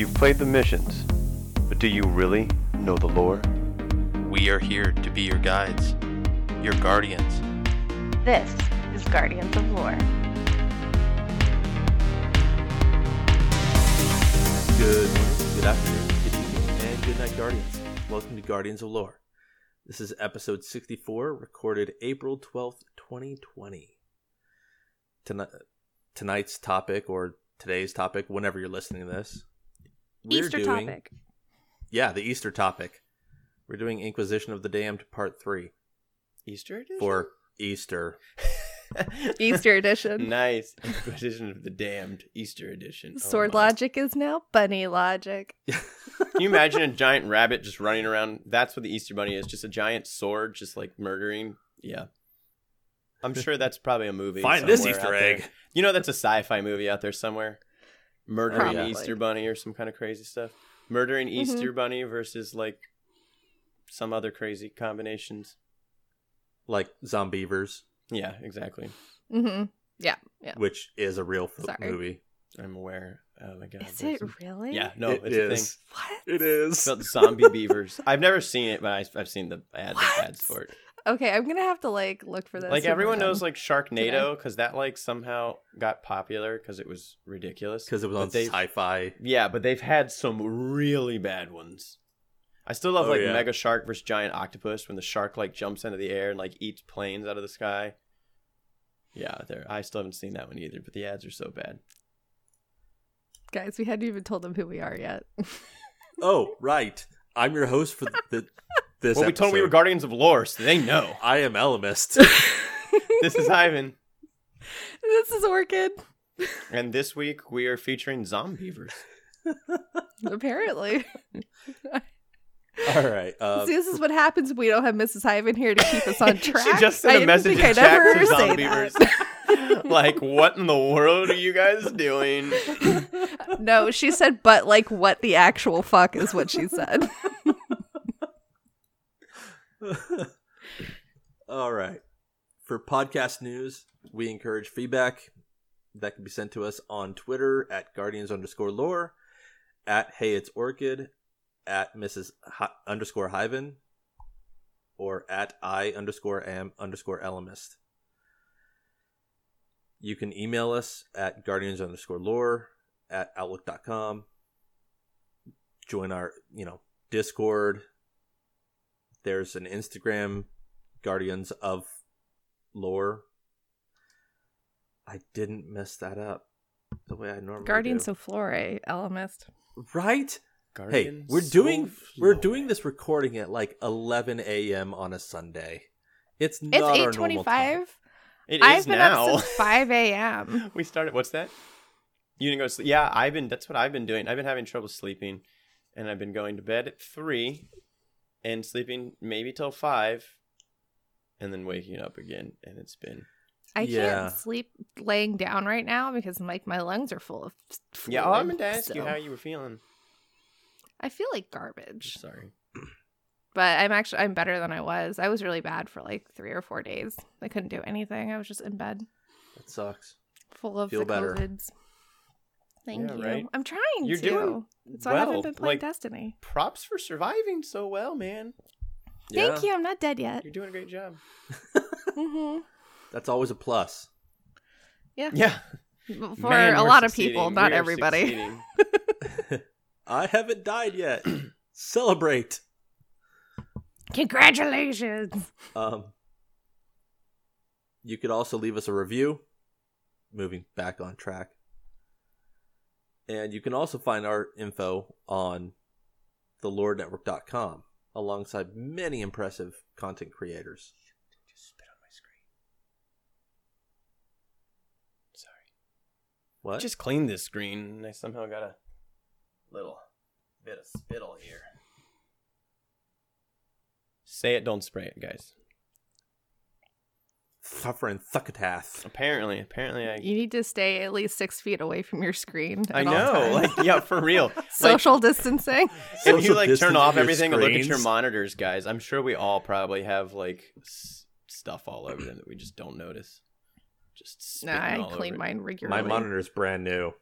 You've played the missions, but do you really know the lore? We are here to be your guides, your guardians. This is Guardians of Lore. Good morning, good afternoon, good evening, and good night, Guardians. Welcome to Guardians of Lore. This is episode 64, recorded April 12th, 2020. Tonight, tonight's topic, or today's topic, whenever you're listening to this, we're Easter doing- topic. Yeah, the Easter topic. We're doing Inquisition of the Damned Part 3 Easter edition? for Easter. Easter edition. nice. Inquisition of the Damned Easter edition. Oh Sword my. logic is now bunny logic. Can you imagine a giant rabbit just running around? That's what the Easter bunny is. Just a giant sword, just like murdering. Yeah. I'm sure that's probably a movie. Find this Easter out there. egg. You know, that's a sci-fi movie out there somewhere. Murdering Probably. Easter bunny or some kind of crazy stuff. Murdering Mm-hmm. Easter bunny versus like some other crazy combinations. Like Zombeavers, Yeah, exactly. Mm-hmm. Yeah, yeah. which is a real f- Sorry. movie. I'm aware. Oh my god. Is it some- really? Yeah, no, It it's a thing. What? It is. It's about zombie beavers. I've never seen it, but I, I've seen the ads, ads for it. Okay, I'm gonna have to like look for this. Like everyone we're knows, done. like Sharknado, because that like somehow got popular because it was ridiculous. Because it was But on they've- sci-fi. Yeah, but they've had some really bad ones. I still love Oh, like yeah. Mega Shark versus Giant Octopus when the shark like jumps into the air and like eats planes out of the sky. Yeah, there. I still haven't seen that one either, but the ads are so bad. guys, we hadn't even told them who we are yet. Oh, right. I'm your host for the this. well, we told them we were. Guardians of Lore, so they know. I am Elemist. this is Ivan, this is Orchid. and this week we are featuring Zombeavers. Apparently, All right. Uh, See, this is what happens if we don't have Mrs. Ivan here to keep us on track. she just sent a message think in chat to say Zombeavers. like, what in the world are you guys doing? no, she said, but like, what the actual fuck is what she said. all right. For podcast news, we encourage feedback that can be sent to us on Twitter at guardians underscore lore, at hey it's orchid, at Mrs. Hi- underscore hyven, or at I underscore am underscore elemist. You can email us at guardians underscore lore at outlook.com. Join our, you know, Discord. There's an Instagram, Guardians of Lore. I didn't mess that up the way I normally Guardians do. of Flore, Elemist. Eh, right. Hey, Guardians we're doing of we're doing this recording at like 11 a.m. on a Sunday. It's not It's our eight normal twenty-five. time. It I've been now. up since five a.m. we started. What's that? You didn't go to sleep? Yeah, I've been. That's what I've been doing. I've been having trouble sleeping, and I've been going to bed at three, and sleeping maybe till five, and then waking up again, and it's been. I Yeah. can't sleep laying down right now because like my lungs are full of. Fluid, Yeah, oh, I meant to ask you how you were feeling. I feel like garbage, Sorry. but I'm actually I'm better than I was. I was really bad for like three or four days. I couldn't do anything. I was just in bed, That sucks. full of Feel the better. covids. Thank Yeah, you. right. I'm trying You're to. doing so I haven't been playing like- Destiny. Props for surviving so well, man. Thank you. I'm not dead yet. You're doing a great job. hmm That's always a plus. Yeah. Yeah. For Man, a we're lot of people, not everybody. I haven't died yet. Celebrate. Congratulations. Um, you could also leave us a review. Moving back on track. And you can also find our info on thelorenetwork.com alongside many impressive content creators. Just spit on my screen. Sorry. What? I just cleaned this screen and I somehow got a little bit of spittle here. Say it, don't spray it, guys. Suffering thuckatath. Apparently, apparently I You need to stay at least six feet away from your screen. I at all know, times. like yeah, for real. Like, social distancing. if you like turn off with your everything and look at your monitors, guys, I'm sure we all probably have like s- stuff all over them that we just don't notice. Just No, spitting I all clean mine regularly. My monitor's brand new.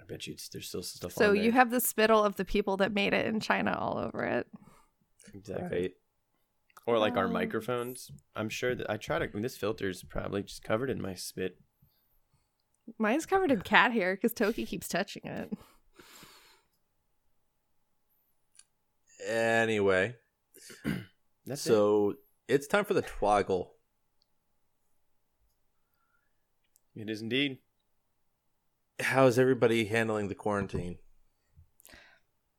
I bet you there's still stuff. So on you have the spittle of the people that made it in China all over it. exactly, Right. Or like our Um, microphones. I'm sure that I try to. This filter is probably just covered in my spit. Mine's covered in cat hair because Toki keeps touching it. Anyway, That's it. so it's time for the twoggle. It is indeed. How's everybody handling the quarantine?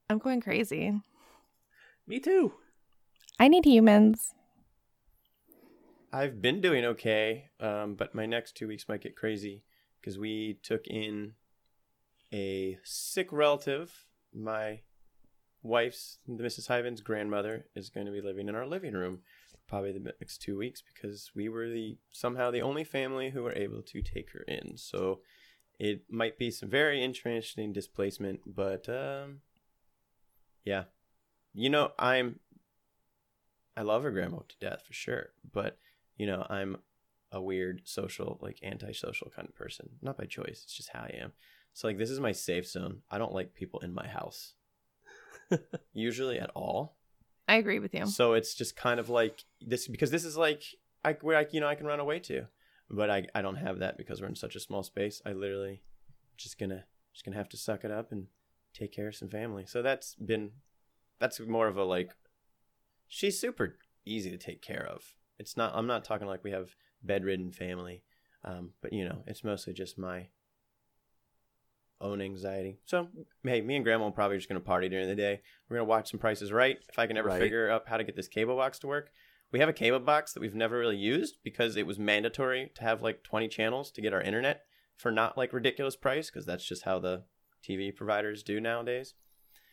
I'm going crazy. Me too. I need humans. I've been doing okay, um, but my next two weeks might get crazy because we took in a sick relative. My wife's, Mrs. Hyven's grandmother, is going to be living in our living room probably the next two weeks because we were the somehow the only family who were able to take her in. So it might be some very interesting displacement, but um, yeah, you know, I'm I love her grandma to death for sure, but you know, I'm a weird social, like antisocial kind of person. Not by choice, it's just how I am. So like this is my safe zone. I don't like people in my house. Usually at all. I agree with you. So it's just kind of like this because this is like I where I you know I can run away to. But I I don't have that because we're in such a small space. I literally just gonna just gonna have to suck it up and take care of some family. So that's been that's more of a like she's super easy to take care of. It's not I'm not talking like we have bedridden family. Um, but you know, it's mostly just my own anxiety. So hey, me and grandma are probably just gonna party during the day. We're gonna watch some prices right. If I can ever Right. figure out how to get this cable box to work. We have a cable box that we've never really used because it was mandatory to have like 20 channels to get our internet for not like ridiculous price because that's just how the TV providers do nowadays.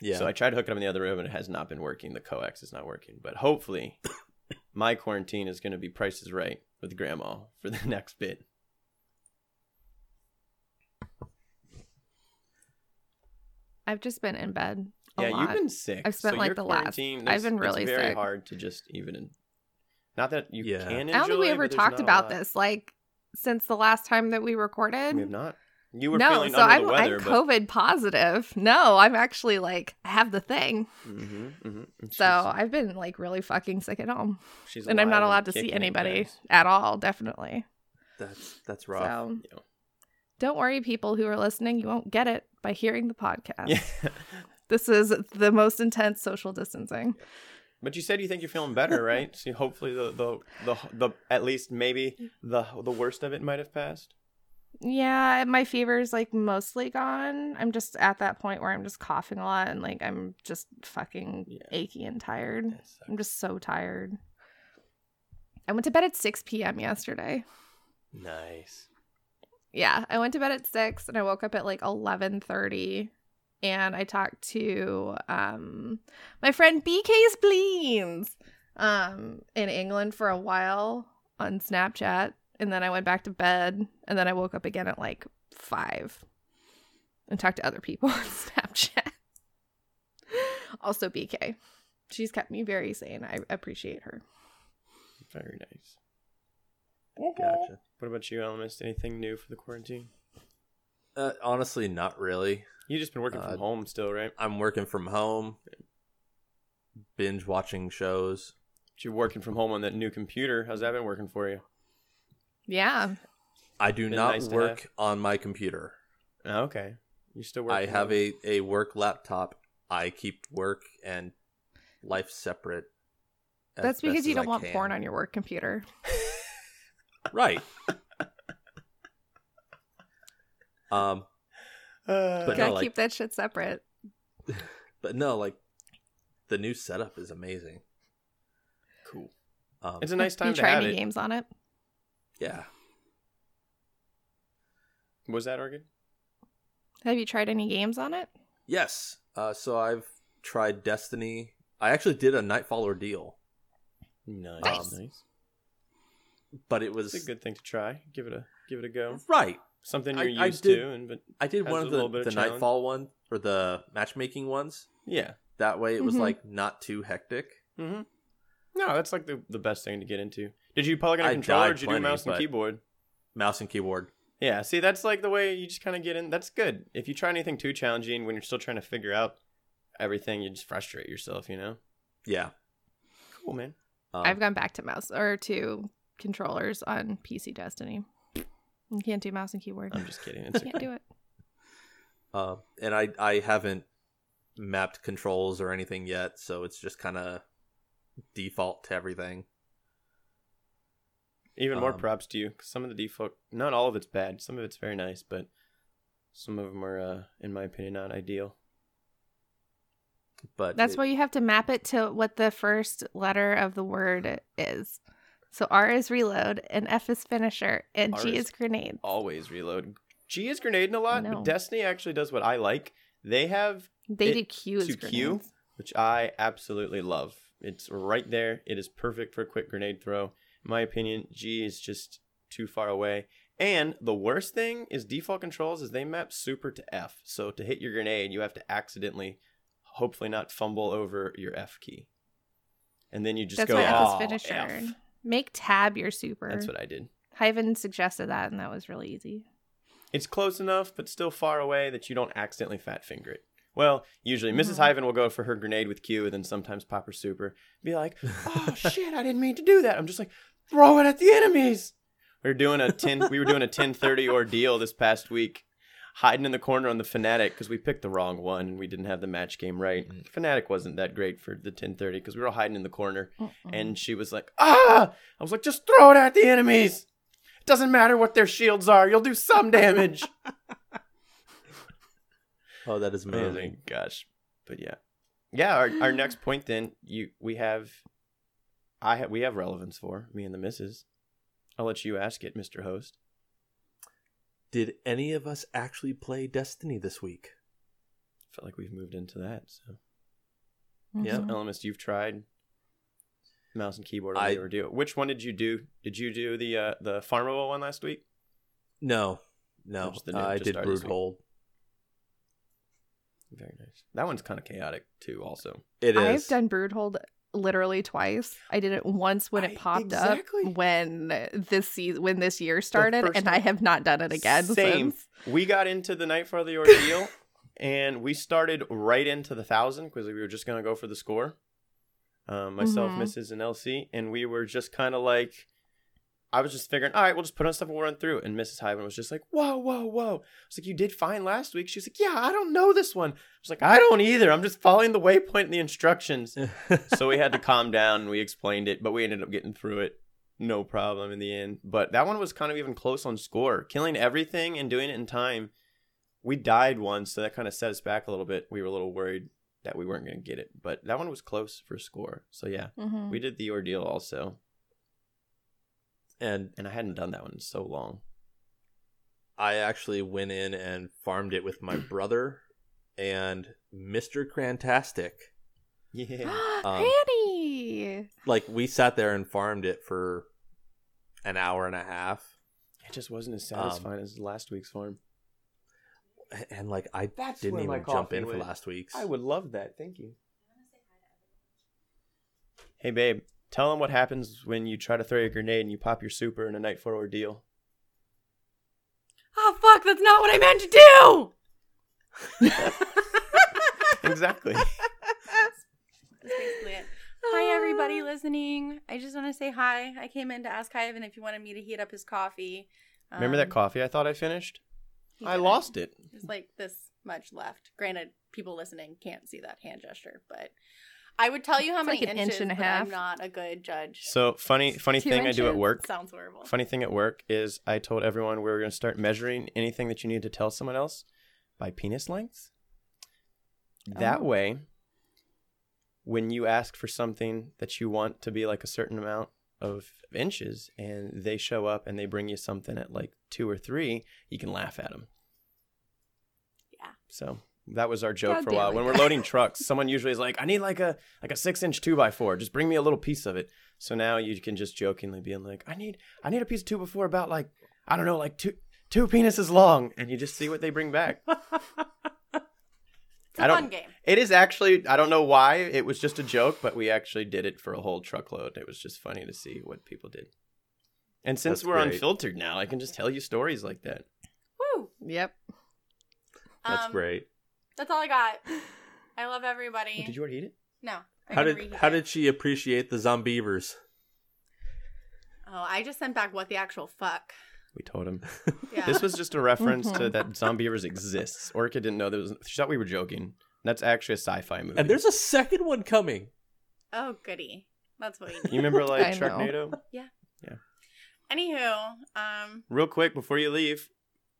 Yeah. So I tried to hook it up in the other room and it has not been working. The coax is not working. But hopefully my quarantine is going to be prices right with grandma for the next bit. I've just been in bed. A yeah, lot. you've been sick. I've spent, so like, the last- quarantine, I've been really it's very sick. hard to just even. Not that you Yeah. can. Enjoy, I don't think we ever talked about this. Like since the last time that we recorded. We have not. You were no, feeling so under I'm, the weather, I'm but COVID positive. No, I'm actually like I have the thing. hmm hmm So I've been like really fucking sick at home, she's and I'm not allowed to see anybody at all. Definitely. that's that's rough. So Yeah. don't worry, people who are listening. You won't get it by hearing the podcast. Yeah. This is the most intense social distancing. But you said you think you're feeling better, right? So hopefully the, the the the at least maybe the the worst of it might have passed. Yeah, my fever's like mostly gone. I'm just at that point where I'm just coughing a lot and like I'm just fucking Yeah. achy and tired. I'm just so tired. I went to bed at 6 p.m. yesterday. Nice. Yeah, I went to bed at 6 and I woke up at like 11:30 and I talked to um my friend BK Spleens um in England for a while on Snapchat and then I went back to bed and then I woke up again at like 5 and talked to other people on Snapchat. also BK. She's kept me very sane. I appreciate her. Very nice. Gotcha. What about you, Elemist? Anything new for the quarantine? Uh, honestly, not really. You just been working Uh, from home still, right? I'm working from home, binge watching shows. But you're working from home on that new computer. How's that been working for you? Yeah. I do Been not nice to work on my computer. Oh, okay. You still work? I have a, a work laptop. I keep work and life separate. as That's because best you as don't I want can. porn on your work computer. Right. um, Uh, But Gotta no, like- keep that shit separate. but no, like the new setup is amazing. cool. Um, It's a nice time you to try have any it. games on it? Yeah. Was that Oregon? Have you tried any games on it? Yes. Uh, so I've tried Destiny. I actually did a Nightfall ordeal, Nice. Nice. nice. but it was It's a good thing to try. Give it a give it a go. right. Something you're I used did- to, and but I did one a of little the, bit of the challenge. Nightfall one or the matchmaking ones. yeah. That way, it was Mhm. like not too hectic. Mm-hmm. No, that's like the, the best thing to get into. Did you plug in a I controller or died did you do mouse and keyboard? Mouse and keyboard. Yeah, see, that's like the way you just kind of get in. That's good. If you try anything too challenging when you're still trying to figure out everything, you just frustrate yourself, you know? Yeah. Cool, man. Um, I've gone back to mouse or to controllers on PC Destiny. You can't do mouse and keyboard. I'm just kidding. It's can't do it. uh, and I I haven't mapped controls or anything yet, so it's just kind of default to everything. Even more Um, props to you. 'cause some of the default, not all of it's bad. Some of it's very nice, but some of them are, uh, in my opinion, not ideal. But That's it- why you have to map it to what the first letter of the word is. So R is reload, and F is finisher, and R G is is grenade. Always reload. G is grenading a lot, know. but Destiny actually does what I like. They have They it- do Q as to Q, which I absolutely love. It's right there. It is perfect for a quick grenade throw. In my opinion, G is just too far away. And the worst thing is default controls is they map super to F. So to hit your grenade, you have to accidentally, hopefully not fumble over your F key. And then you just That's go, why F is finisher. F." Make tab your super. That's what I did. Hyven suggested that, and that was really easy. It's close enough, but still far away that you don't accidentally fat finger it. Well, usually Mrs. Mhm. Hyven will go for her grenade with Q, and then sometimes pop her super. Be like, "Oh shit, I didn't mean to do that." I'm just like, throw it at the enemies. We were doing a ten. we were doing a ten thirty ordeal this past week, hiding in the corner on the Fnatic because we picked the wrong one and we didn't have the match game right. Fnatic wasn't that great for the ten thirty because we were all hiding in the corner, and she was like, "Ah!" I was like, "Just throw it at the enemies." It doesn't matter what their shields are. You'll do some damage. oh, that is Oh amazing. gosh. But yeah. Yeah, our, our next point then, you we have I have we have relevance for, me and the missus. I'll let you ask it, Mr. Host. Did any of us actually play Destiny this week? I felt like we've moved into that. So Yeah. Mhm. Elemis, you've tried mouse and keyboard I- I never do. Which one did you do? Did you do the uh the farmable one last week? No, no. No, just the new- Uh, I did started this week. Broodhold. Very nice. That one's kind of chaotic too also. It is. I've done Broodhold literally twice. I did it once when it popped exactly. up when this season when this year started, and I have not done it again Same. since. We got into the night for the ordeal, and we started right into the thousand because we were just gonna go for the score. Um, myself, Mhm. Mrs. and LC, and we were just kind of like, I was just figuring, all right, we'll just put on stuff and we'll run through. And Mrs. Hyman was just like, whoa, whoa, whoa. I was like, you did fine last week. She was like, yeah, I don't know this one. I was like, I don't either. I'm just following the waypoint and the instructions. so we had to calm down and we explained it, but we ended up getting through it. No problem in the end. But that one was kind of even close on score. Killing everything and doing it in time. We died once, so that kind of set us back a little bit. We were a little worried that we weren't going to get it. But that one was close for score. So yeah, Mhm. we did the ordeal also. And And I hadn't done that one in so long. I actually went in and farmed it with my brother and Mr. Crantastic. Yeah. Um, Annie. Like we sat there and farmed it for an hour and a half. It just wasn't Um, as satisfying as last week's farm. And like I That's didn't even jump coffee in for last week's. I would love that. Thank you. Hey, babe, tell them what happens when you try to throw a grenade and you pop your super in a Nightfall ordeal. Oh fuck, that's not what I meant to do. exactly. That's basically it. Hi everybody listening. I just want to say hi. I came in to ask Ivan if he wanted me to heat up his coffee. Remember that Um, coffee I thought I finished? he I lost it. There's like this much left. Granted, people listening can't see that hand gesture, but I would tell you how It's many like an inches, inch and a but half. I'm not a good judge. So funny, funny Two thing I do at work. Sounds horrible. Funny thing at work is I told everyone we were going to start measuring anything that you need to tell someone else by penis length. That Oh. way, when you ask for something that you want to be like a certain amount of inches and they show up and they bring you something at like two or three, you can laugh at them. Yeah. So that was our joke God for a while. When we're loading trucks, someone usually is like, "I need like a like a six inch two by four. Just bring me a little piece of it." So now you can just jokingly be like, "I need I need a piece of two by four about like I don't know like two two penises long," and you just see what they bring back. It's a I don't- fun game. It is actually I don't know why it was just a joke, but we actually did it for a whole truckload. It was just funny to see what people did. And since That's we're great. unfiltered now, I can just tell you stories like that. Woo! Yep. That's Um, great. That's all I got. I love everybody. Oh, did you already eat it? No. I'm How did how it. did she appreciate the zombeavers? Oh, I just sent back what the actual fuck. We told him. Yeah. This was just a reference to Mhm. that Zombeavers exists. Orca didn't know there was. She thought we were joking. That's actually a sci-fi movie. And there's a second one coming. Oh, goody. That's what You need. remember like I know. Sharknado? Anywho, um, Real quick before you leave,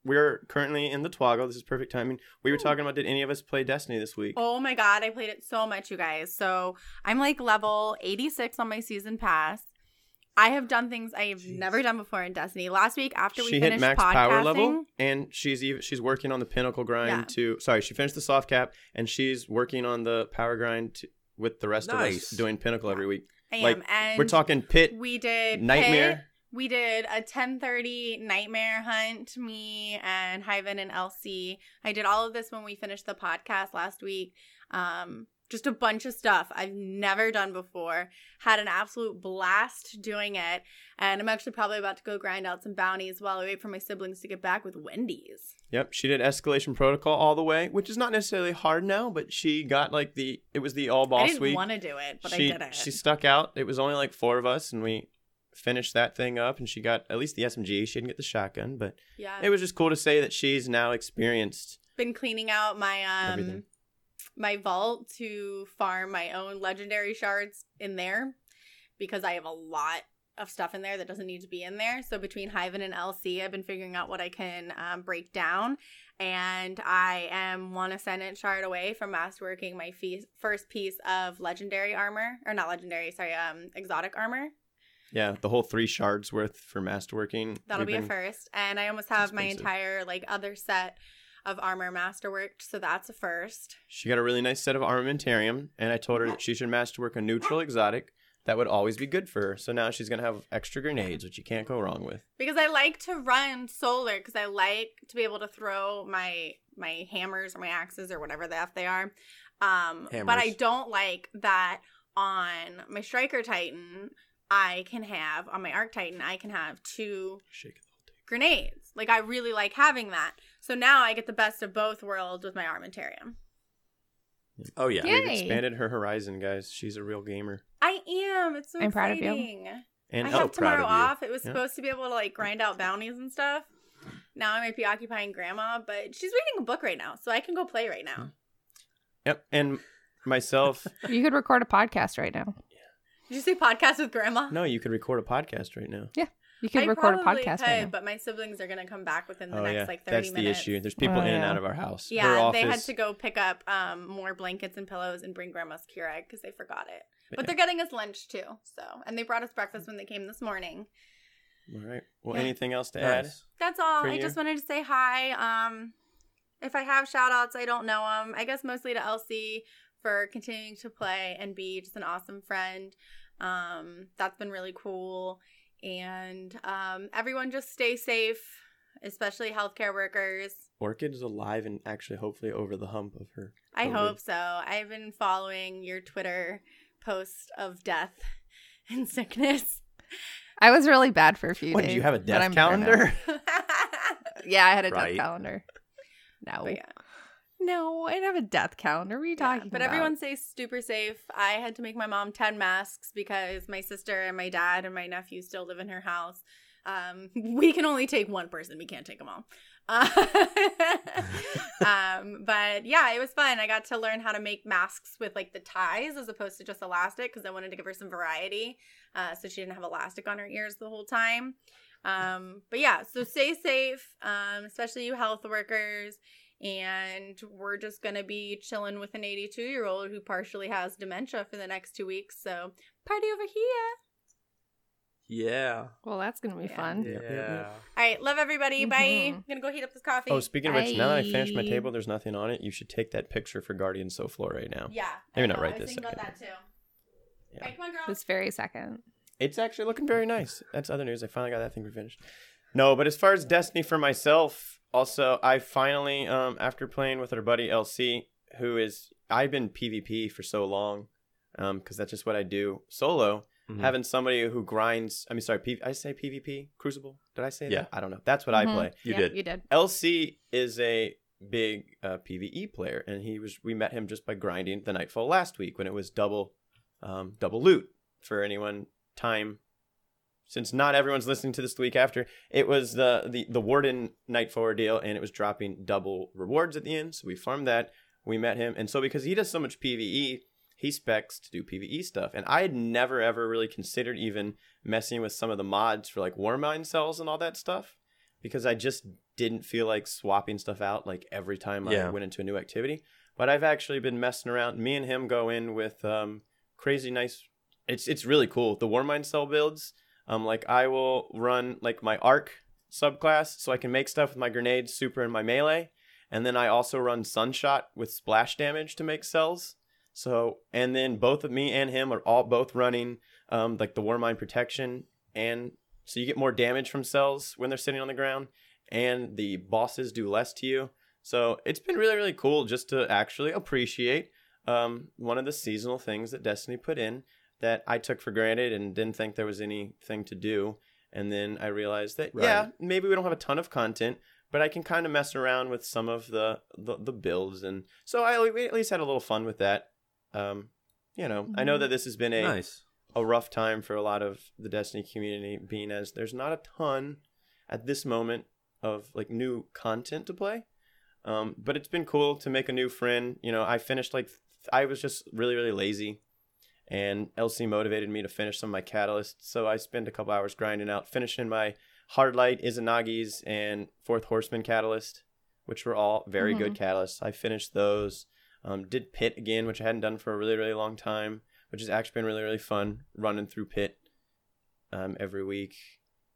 we're currently in the Twago. This is perfect timing. We were talking about did any of us play Destiny this week? oh my god, I played it so much, you guys. So I'm like level 86 on my season pass. I have done things I have Jeez. never done before in Destiny. Last week, after we she finished hit max podcasting, power level, and she's even she's working on the pinnacle grind Yeah. to. Sorry, she finished the soft cap, and she's working on the power grind to, with the rest of us doing pinnacle every week. I am, like, and We're talking pit We did nightmare. Pit, we did a 10:30 nightmare hunt. Me and Hyven and Elsie. I did all of this when we finished the podcast last week. Um, just a bunch of stuff I've never done before. Had an absolute blast doing it, and I'm actually probably about to go grind out some bounties while I wait for my siblings to get back with Wendy's. Yep, she did escalation protocol all the way, which is not necessarily hard now, but she got like the it was the all I boss didn't week. want to do it, but she I did it. she stuck out. It was only like four of us, and we finished that thing up. And she got at least the SMG. She didn't get the shotgun, but yeah, it was just cool to say that she's now experienced. been cleaning out my um Everything. my vault to farm my own legendary shards in there because I have a lot of stuff in there that doesn't need to be in there. So between Hyven and LC, I've been figuring out what I can um, break down, and I am one ascendant shard away from masterworking my fe- first piece of legendary armor, or not legendary, sorry, um, exotic armor. Yeah, the whole three shards worth for masterworking. That'll We've be a first, and I almost have my entire like other set of armor masterworked, so that's a first. She got a really nice set of armamentarium, and I told her that she should masterwork a neutral exotic. That would always be good for her. So now she's gonna have extra grenades, which you can't go wrong with. because I like to run solar because I like to be able to throw my my hammers or my axes or whatever the f they are. Um, but I don't like that on my striker titan. I can have on my arc titan. I can have two Shake it all day. grenades. Like I really like having that. So now I get the best of both worlds with my armamentarium. Oh yeah. Yeah. We've expanded her horizon, guys. She's a real gamer. I am. It's so I'm proud of you. And I oh, have proud tomorrow of off. It was Yeah. supposed to be able to like grind out bounties and stuff. Now I might be occupying grandma, but she's reading a book right now, so I can go play right now. Yep, and myself. You could record a podcast right now. Did you say podcast with grandma? no, you could record a podcast right now. Yeah. You could I record a podcast could, right now. but my siblings are gonna come back within the oh next yeah, like thirty that's the minutes. issue. There's people Oh, in and out of our house. Her Yeah, they had to go pick up um more blankets and pillows and bring grandma's Keurig because they forgot it. But Yeah. they're getting us lunch too, so and they brought us breakfast when they came this morning. All right. Well, Yeah. anything else to add? That's all. I you? just wanted to say hi. Um, if I have shout outs, I don't know them. I guess mostly to Elsie for continuing to play and be just an awesome friend. Um, that's been really cool. And um, everyone just stay safe, especially healthcare workers. Orchid is alive and actually, hopefully, over the hump of her. I hope so. I've been following your Twitter post of death and sickness. I was really bad for a few What days. did you have a death I'm better now. calendar? Yeah, I had a Right. death calendar. No. but yeah. No, I didn't have a death calendar. What are you Yeah, talking but about? everyone stays super safe. I had to make my mom 10 masks because my sister and my dad and my nephew still live in her house. Um, we can only take one person. We can't take them all. Uh, um, but yeah, it was fun. I got to learn how to make masks with like the ties as opposed to just elastic because I wanted to give her some variety. Uh, so she didn't have elastic on her ears the whole time. Um, but yeah, so stay safe, um, especially you health workers. And we're just going to be chilling with an 82 year old who partially has dementia for the next two weeks. So, party over here. Yeah. Well, that's gonna be Yeah. fun. Yeah. Yeah. All right, love everybody. Bye. Mhm. I'm going to go heat up this coffee. Oh, speaking of which, now that I finished my table, there's nothing on it. You should take that picture for Guardian So Floor right now. yeah. Maybe not know, right I was this thinking about second. that too. Yeah. All right, come on, girls. This very second. It's actually looking very nice. That's other news. I finally got that thing finished. No, but as far as Destiny for myself, also I finally, um, after playing with our buddy LC, who is I've been PvP for so long, um, because that's just what I do solo. Mhm. Having somebody who grinds, I mean, sorry, P- I say PvP Crucible. Did I say Yeah. that? I don't know. That's what I Mhm. play. You Yeah, did. You did. LC is a big uh, PVE player, and he was. We met him just by grinding the Nightfall last week when it was double, um, double loot for anyone time. Since not everyone's listening to this the week after, it was the the the Warden Nightfall deal, and it was dropping double rewards at the end. So we farmed that. We met him, and so because he does so much PVE, he specs to do PVE stuff, and I had never ever really considered even messing with some of the mods for like Warmind cells and all that stuff because I just didn't feel like swapping stuff out like every time I went into a new activity. But I've actually been messing around. Me and him go in with um, crazy nice. It's it's really cool. The Warmind cell builds. Um, like I will run like my arc subclass, so I can make stuff with my grenades, super, and my melee. And then I also run Sunshot with splash damage to make cells. So and then both of me and him are all both running um, like the Warmind protection, and so you get more damage from cells when they're sitting on the ground, and the bosses do less to you. So it's been really really cool just to actually appreciate um, one of the seasonal things that Destiny put in that I took for granted and didn't think there was anything to do. And then I realized that Right. yeah, maybe we don't have a ton of content, but I can kind of mess around with some of the, the the builds, and so I we at least had a little fun with that. Um, you know, I know that this has been a Nice. a rough time for a lot of the Destiny community, being as there's not a ton at this moment of like new content to play. Um, but it's been cool to make a new friend. You know, I finished like I was just really really lazy, and LC motivated me to finish some of my catalysts. So I spent a couple hours grinding out, finishing my Hard Light, Izanagi's, and Fourth Horseman catalyst, which were all very good catalysts. I finished those. Um, did Pit again, which I hadn't done for a really really long time which has actually been really really fun running through pit um, every week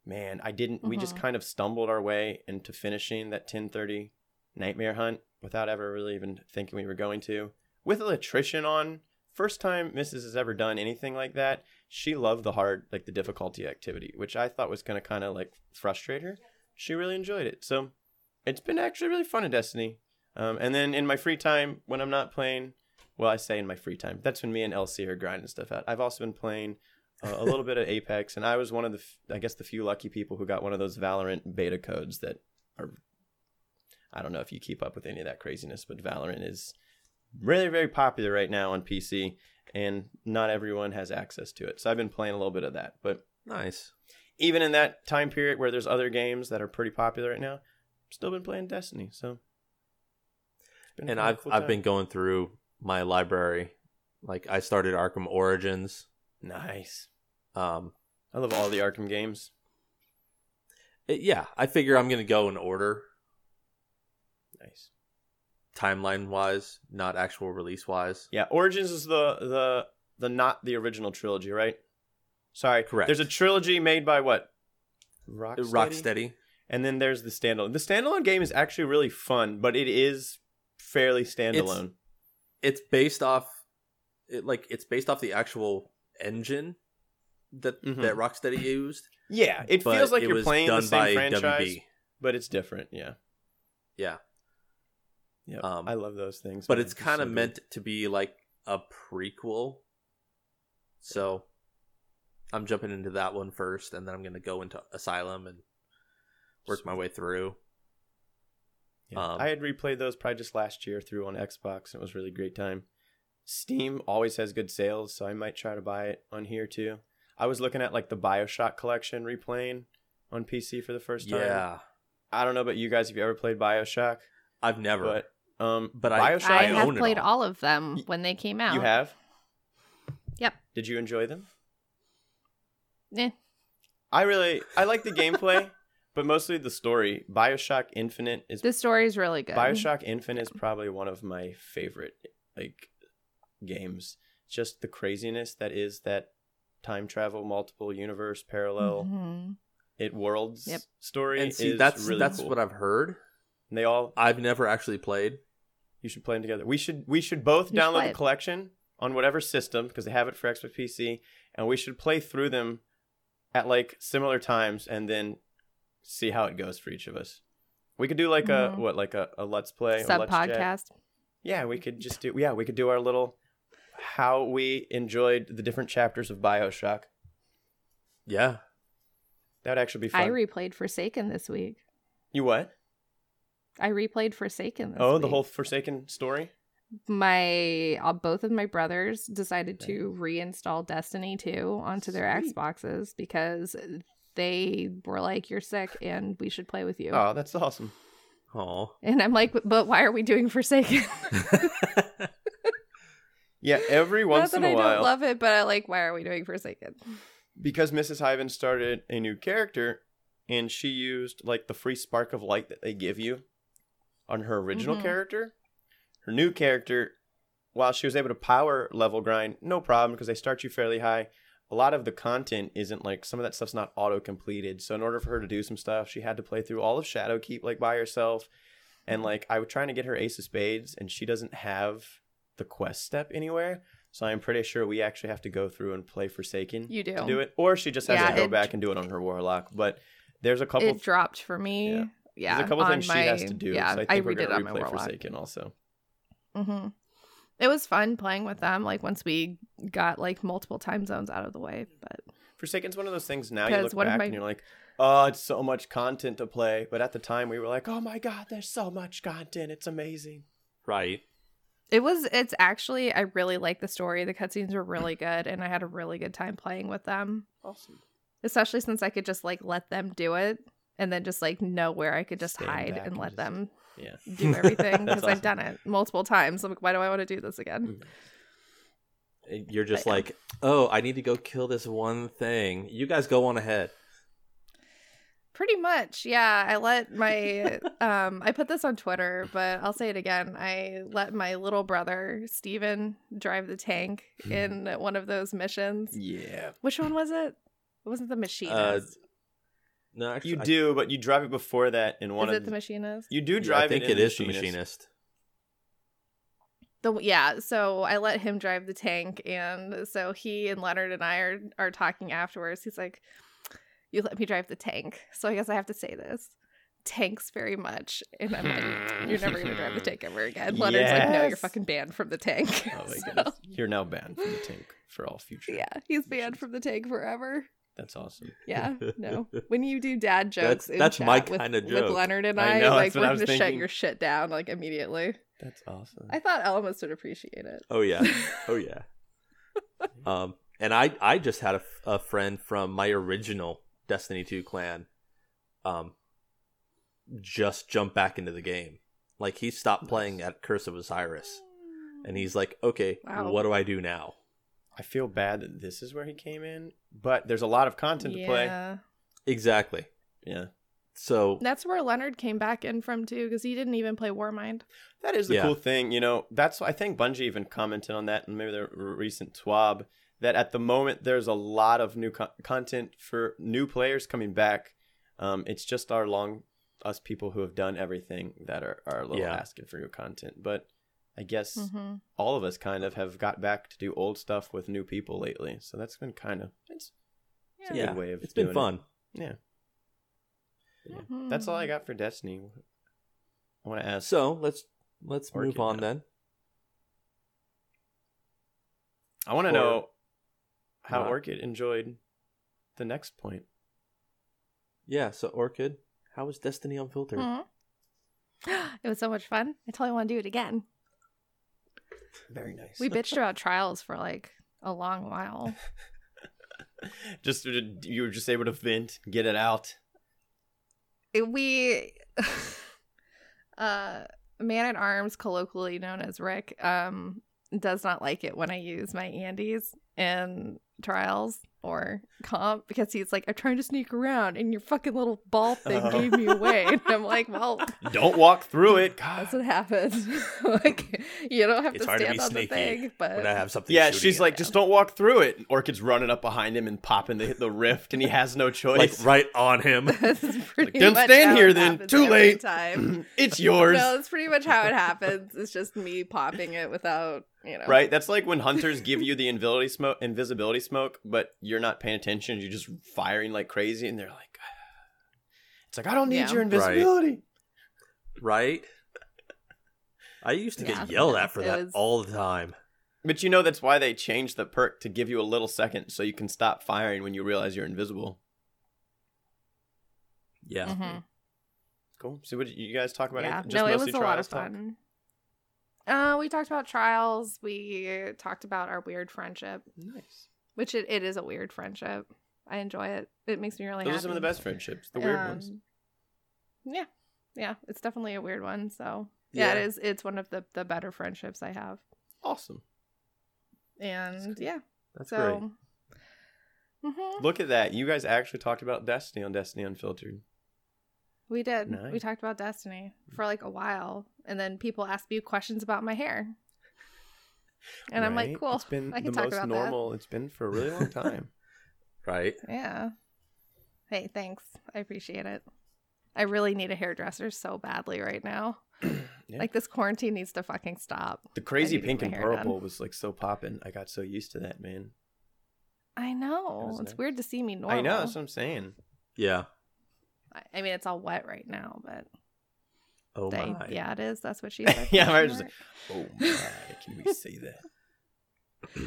man i didn't we just Mhm. kind of stumbled our way into finishing that 1030 nightmare hunt without ever really even thinking we were going to with electrician on first time mrs has ever done anything like that she loved the hard like the difficulty activity which i thought was going to kind of like frustrate her she really enjoyed it so it's been actually really fun in destiny um, and then in my free time when i'm not playing well, I say in my free time. That's when me and LC are grinding stuff out. I've also been playing uh, a little bit of Apex, and I was one of the, I guess, the few lucky people who got one of those Valorant beta codes that are. I don't know if you keep up with any of that craziness, but Valorant is really, very popular right now on PC, and not everyone has access to it. So I've been playing a little bit of that. But Nice. even in that time period where there's other games that are pretty popular right now, still been playing Destiny. So, And I've cool I've been going through my library. Like I started Arkham Origins. nice. Um, I love all the Arkham games. it- yeah, I figure I'm gonna go in order, Nice. Timeline wise, not actual release wise. Yeah, Origins is the the the not the original trilogy, right? Sorry, Correct. There's a trilogy made by what? Rocksteady. Rocksteady. And then there's the standalone. The standalone game is actually really fun, but it is fairly standalone. It's based off, it like it's based off the actual engine that Mhm. that Rocksteady used. yeah, it feels like it you're playing the done same by franchise, WB. but it's different. Yeah, Yeah, yeah. Um, I love those things. but man. it's kind so of good. meant to be like a prequel. So I'm jumping into that one first, and then I'm gonna go into Asylum and work my way through. Yeah. Um, I had replayed those probably just last year through on Xbox, and it was a really great time. Steam always has good sales, so I might try to buy it on here too. I was looking at like the Bioshock collection replaying on PC for the first time. Yeah, I don't know about you guys if you ever played Bioshock, I've never. but um, But I- Bioshock. I, I have own played all. all of them when they came out. you have. Yep. Did you enjoy them? Eh. I really I like the gameplay, but mostly the story. Bioshock Infinite is The story is really good. Bioshock Infinite is probably one of my favorite like games. Just the craziness that is that time travel, multiple universe, parallel, Mhm. it worlds Yep. story. and see, is that's really that's cool. what I've heard. And they all I've never actually played. You should play them together. We should we should both You download play the collection on whatever system because they have it for Xbox PC, and we should play through them at like similar times and then see how it goes for each of us. We could do like a Mhm. what like a, a let's play Sub a let's chat. podcast. Yeah, we could just do yeah, we could do our little how we enjoyed the different chapters of BioShock. Yeah, That would actually be fun. I replayed Forsaken this week. you what? I replayed Forsaken this Oh, the whole Forsaken story. my uh, both of my brothers decided to reinstall Destiny 2 onto their Xboxes because they were like you're sick and we should play with you. Oh, that's awesome. Aw. And I'm like but why are we doing Forsaken? Yeah, every once in a I while, don't love it, but I like why are we doing Forsaken? because Mrs. Hyven started a new character, and she used like the free spark of light that they give you on her original Mhm. character. Her new character, while she was able to power level grind, no problem because they start you fairly high. A lot of the content isn't like some of that stuff's not auto completed. So in order for her to do some stuff, she had to play through all of Shadowkeep like by herself. And like I was trying to get her Ace of Spades, and she doesn't have the quest step anywhere. So I'm pretty sure we actually have to go through and play Forsaken You do. to do it, or she just has Yeah, to go it- back and do it on her Warlock. But there's a couple. It dropped for me. Yeah. Yeah. there's a couple things my, she has to do. Yeah, so I I, think we're redid it gonna on my replay Warlock. Forsaken also. hmm It was fun playing with them, like once we got like multiple time zones out of the way. But Forsaken's one of those things now you 'Cause look back my- and you're like, oh, it's so much content to play. But at the time we were like, oh my god, there's so much content. It's amazing. right. it was, it's actually, I really like the story. The cutscenes were really good, and I had a really good time playing with them. Awesome. Especially since I could just like let them do it, and then just like know where I could just Stand hide and and let just- them Yeah. do everything because I've done it multiple times. I'm like, why do I want to do this again? You're just But, like, oh, I need to go kill this one thing. You guys go on ahead. Pretty much, yeah. I let my um I put this on Twitter, but I'll say it again. I let my little brother Steven drive the tank in one of those missions. Yeah. Which one was it? It wasn't the Uh, machinist. No, actually, You I- do, but you drive it before that in one Is of it the machinist? You do yeah, drive I think it. in it is the Machinist. machinist. The yeah, so I let him drive the tank and so he and Leonard and I are are talking afterwards. He's like, You let me drive the tank. So I guess I have to say this. Tanks very much. And I'm like, hmm. You're never gonna drive the tank ever again. Leonard's like, No, you're fucking banned from the tank. Oh my So, goodness. You're now banned from the tank for all future. Yeah, he's banned from the tank forever. That's awesome. Yeah, no. When you do dad That's- jokes, in that's my chat with- kinda with. Leonard and I I, know, like we're gonna shut your shit down like immediately. That's awesome. I thought Elmas would appreciate it. Oh yeah. Oh yeah. um, and I I just had a, a friend from my original Destiny 2 clan, um, just jump back into the game. Like he stopped playing at Curse of Osiris, and he's like, okay, Wow. what do I do now? I feel bad that this is where he came in, but there's a lot of content to play. Yeah. Exactly. Yeah. So That's where Leonard came back in from too, because he didn't even play Warmind. That is the Yeah. cool thing, you know. That's I think Bungie even commented on that, and maybe the recent TWAB that at the moment there's a lot of new co- content for new players coming back. Um, it's just our long us people who have done everything that are are a little Yeah. asking for new content. But I guess Mm-hmm. all of us kind of have got back to do old stuff with new people lately, so that's been kind of it's, it's a good way of it's been doing it. fun. Yeah. Yeah. Mhm. That's all I got for Destiny. I want to ask. So let's let's move on now. then. I want to know how What? Orchid enjoyed the next point. Yeah. So Orchid, how was Destiny Unfiltered? Mhm. It was so much fun. I totally want to do it again. Very nice. We bitched about trials for like a long while. just you were just able to vent, get it out. We uh man at arms colloquially known as rick um does not like it when i use my andes in trials or comp because he's like i'm trying to sneak around and your fucking little ball thing Oh. gave me away and i'm like well Don't walk through it. God. that's what happens like you don't have It's to hard to stand be on the sneaky thing but when I have something. Yeah, she's like, just don't walk through it. Orchid's running up behind him and popping the the rift, and he has no choice. like choice. right on him. this is pretty "Don't stand here then. Too late." time it's yours. No, that's pretty much how it happens. It's just me popping it without, you know. Right? That's like when hunters give you the invisibility smoke, invisibility smoke, but you're not paying attention. You're just firing like crazy, and they're like, "It's like I don't need Yeah. your invisibility." right? I used to Yeah, get yelled at for that was- all the time. But you know that's why they changed the perk to give you a little second so you can stop firing when you realize you're invisible. Yeah. Mhm. Cool. So, what did you guys talk about? Yeah, anything? no, it was a lot of trials talk? Uh, we talked about trials. We talked about our weird friendship, Nice. which it, it is a weird friendship. I enjoy it. It makes me really Those happy. are some of the best friendships. The weird ones. Um, Yeah, yeah, it's definitely a weird one. So yeah, Yeah. it is. It's one of the the better friendships I have, Awesome. and cool. yeah, That's so. great. Mhm. Look at that. You guys actually talked about Destiny on Destiny Unfiltered. We did. We talked about Destiny for like a while, and then people asked me questions about my hair, and I'm like, "Cool, It's been I can the talk most about normal it's been for a really long time. Right. Yeah. Hey, thanks. I appreciate it. I really need a hairdresser so badly right now. Yeah. Like this quarantine needs to fucking stop. the crazy need to get pink and hair done. purple was like so popping. I got so used to that, man. I know. It's nice. weird to see me normal. I know. That's what I'm saying. Yeah. I mean, it's all wet right now, but Oh they, my. yeah, it is. That's what she said. Yeah, I was mark. Oh my! Can we say that?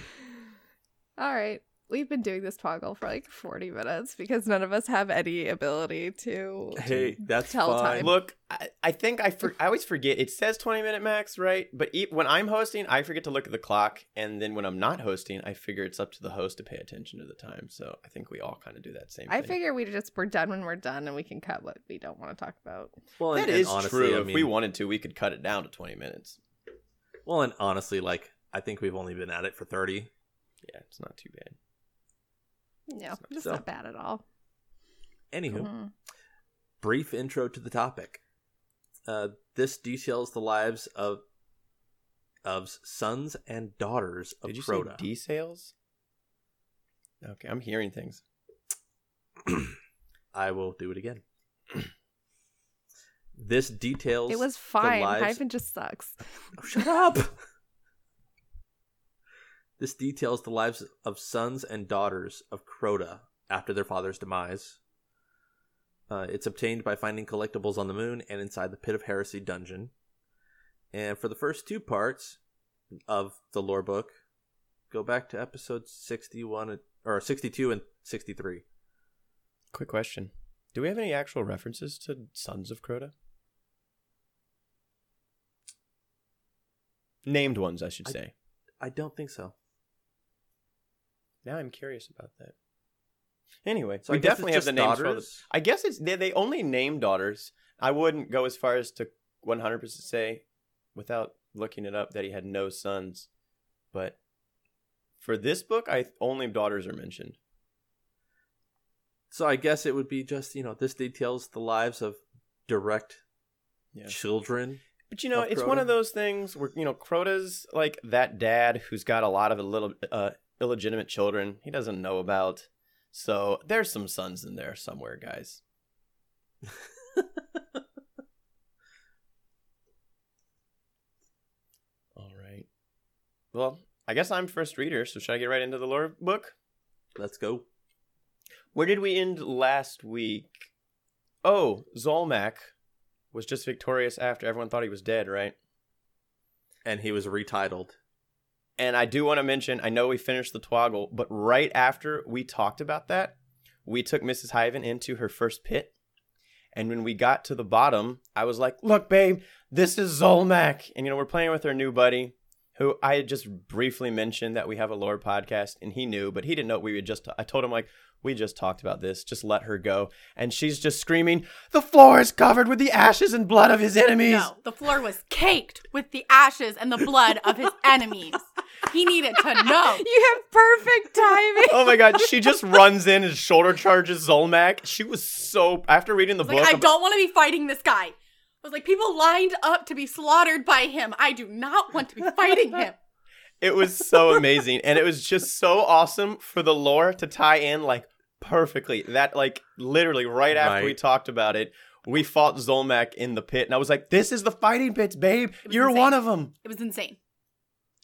All right. We've been doing this toggle for like 40 minutes because none of us have any ability to. Hey, that's Tell fine. time. Look, I, I think I for, I always forget. It says 20 minute max, right? But e- when I'm hosting, I forget to look at the clock, and then when I'm not hosting, I figure it's up to the host to pay attention to the time. So I think we all kind of do that same. Thing. I thing. figure we just we're done when we're done and we can cut what we don't want to talk about. Well, that and, and honestly, true. I if we wanted to, we could cut it down to 20 minutes. well, and honestly, like I think we've only been at it for thirty. Yeah, it's not too bad. No, It's not- it's so- not bad at all. Anywho, Mhm. brief intro to the topic. Uh, this details the lives of of sons and daughters of Did you Crota. say D sales? Okay, I'm hearing things. I will do it again. this details. It was the fine. lives- Hyven just sucks. Oh, shut up. this details the lives of sons and daughters of Crota after their father's demise. Uh, it's obtained by finding collectibles on the moon and inside the Pit of Heresy dungeon. And for the first two parts of the lore book, go back to episode 61 or 62 and 63. Quick question: Do we have any actual references to Sons of Crota? Named ones, I should I- say. I don't think so. Now I'm curious about that. Anyway, So I we guess definitely have the just names. For the. I guess it's they, they only name daughters. I wouldn't go as far as to 100% say, without looking it up, that he had no sons. But for this book, I only daughters are mentioned. So I guess it would be just, you know, this details the lives of direct Yeah. children. But you know, of it's one of those things where you know Crota's like that dad who's got a lot of little uh, illegitimate children he doesn't know about. So there's some sons in there somewhere, guys. All right. Well, I guess I'm first reader, so should I get right into the lore book? Let's go. Where did we end last week? Oh, Zulmak was just victorious after everyone thought he was dead, right? And he was retitled. And I do want to mention, I know we finished the twoggle, but right after we talked about that, we took Mrs. Hyven into her first pit. And when we got to the bottom, I was like, look, babe, this is Zulmak. And, you know, we're playing with our new buddy, who I had just briefly mentioned that we have a lore podcast, and he knew, but he didn't know we had just, I told him, like, we just talked about this. Just let her go. And she's just screaming, the floor is covered with the ashes and blood of his enemies. No, the floor was caked with the ashes and the blood of his enemies. He needed to know. You have perfect timing. oh my god, she just runs in and shoulder charges Zulmak. She was so after reading the It's book. like, I ab- don't want to be fighting this guy. I was like, people lined up to be slaughtered by him. I do not want to be fighting him. It was so amazing, and it was just so awesome for the lore to tie in like perfectly. That like literally right after we talked about it, we fought Zulmak in the pit, and I was like, "This is the fighting pits, babe. You're insane. one of them." It was insane.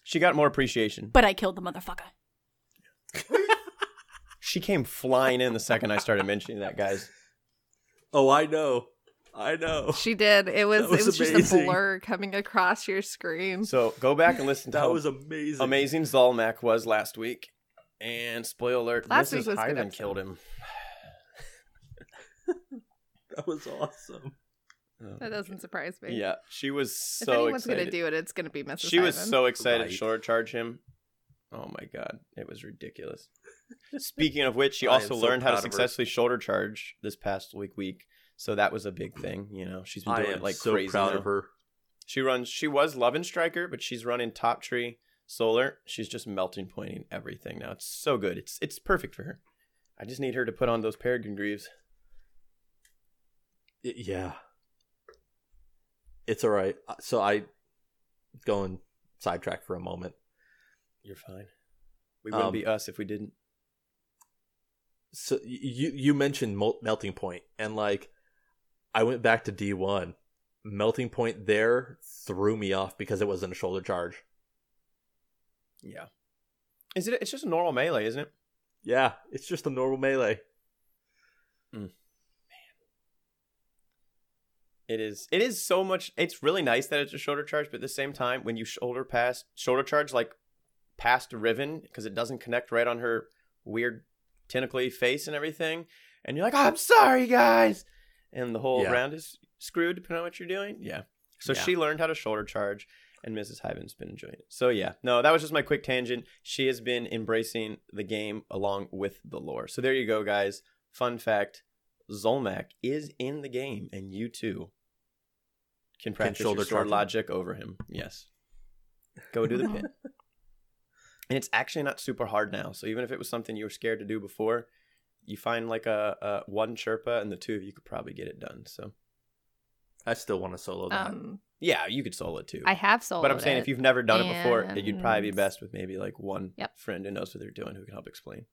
She got more appreciation. But I killed the motherfucker. She came flying in the second I started mentioning that, guys. Oh, I know. I know. She did. It was, was it was just a blur coming across your screen. So go back and listen to That how was amazing. amazing Zulmak was last week. And spoiler alert, Last Mrs. week was a good Hyven episode. killed him. That was awesome. Oh, That doesn't surprise me. Yeah, she was If so anyone's excited. gonna do it, it's gonna be Mrs. she was so excited Right. to shoulder charge him. Oh my god, it was ridiculous. Speaking of which, she also so learned how to proud of her. successfully shoulder charge this past week week. So that was a big thing, you know. She's been I am it like so crazy. proud now. of her. She runs. She was Love and Striker, but she's running Top Tree Solar. She's just melting pointing everything now. It's so good. It's it's perfect for her. I just need her to put on those Peregrine Greaves. Y- yeah. It's all right. Uh, So I going sidetrack for a moment. You're fine. We wouldn't Um, be us if we didn't. So you you mentioned melting point and like I went back to D1. Melting point there threw me off because it wasn't a shoulder charge. Yeah. Is it? It's just a normal melee, isn't it? Yeah, it's just a normal melee. Hmm. Man, it is. It is so much. It's really nice that it's a shoulder charge, but at the same time, when you shoulder pass shoulder charge like past Riven because it doesn't connect right on her weird tentacly face and everything, and you're like, "I'm sorry, guys," and the whole Yeah. round is screwed depending on what you're doing. Yeah. So Yeah. she learned how to shoulder charge, and Mrs. Hyven's been enjoying it. So yeah, no, that was just my quick tangent. She has been embracing the game along with the lore. So there you go, guys. Fun fact: Zulmak is in the game, and you too can practice shoulder your sword charge logic over him. Yes. Go do the pin. and it's actually not super hard now. So even if it was something you were scared to do before, you find like a, a one Sherpa, and the two of you could probably get it done. So I still want to solo that. Um, yeah, you could solo it too. I have soloed but I'm saying it. if you've never done it before, you'd probably be best with maybe like one Yep. friend who knows what they're doing who can help explain.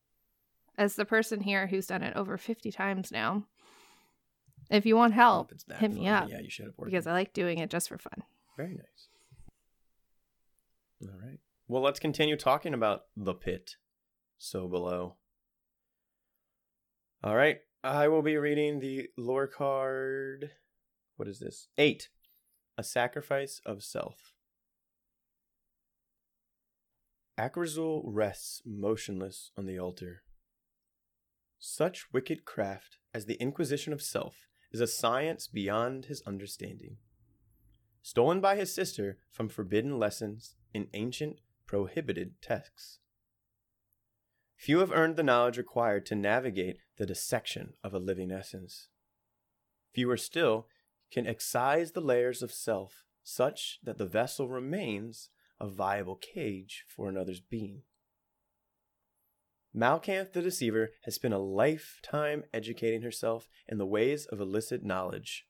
as the person here who's done it over 50 times now. If you want help, If it's that hit me up Yeah, you should have worked. because I like doing it just for fun. Very nice. All right. Well, let's continue talking about the pit. So below. All right. I will be reading the lore card. What is this? Eight. A sacrifice of self. Akrazul rests motionless on the altar. Such wicked craft as the Inquisition of Self is a science beyond his understanding stolen by his sister from forbidden lessons in ancient prohibited texts. Few have earned the knowledge required to navigate the dissection of a living essence. Fewer still can excise the layers of self such that the vessel remains a viable cage for another's being. Malkanth the Deceiver has spent a lifetime educating herself in the ways of illicit knowledge,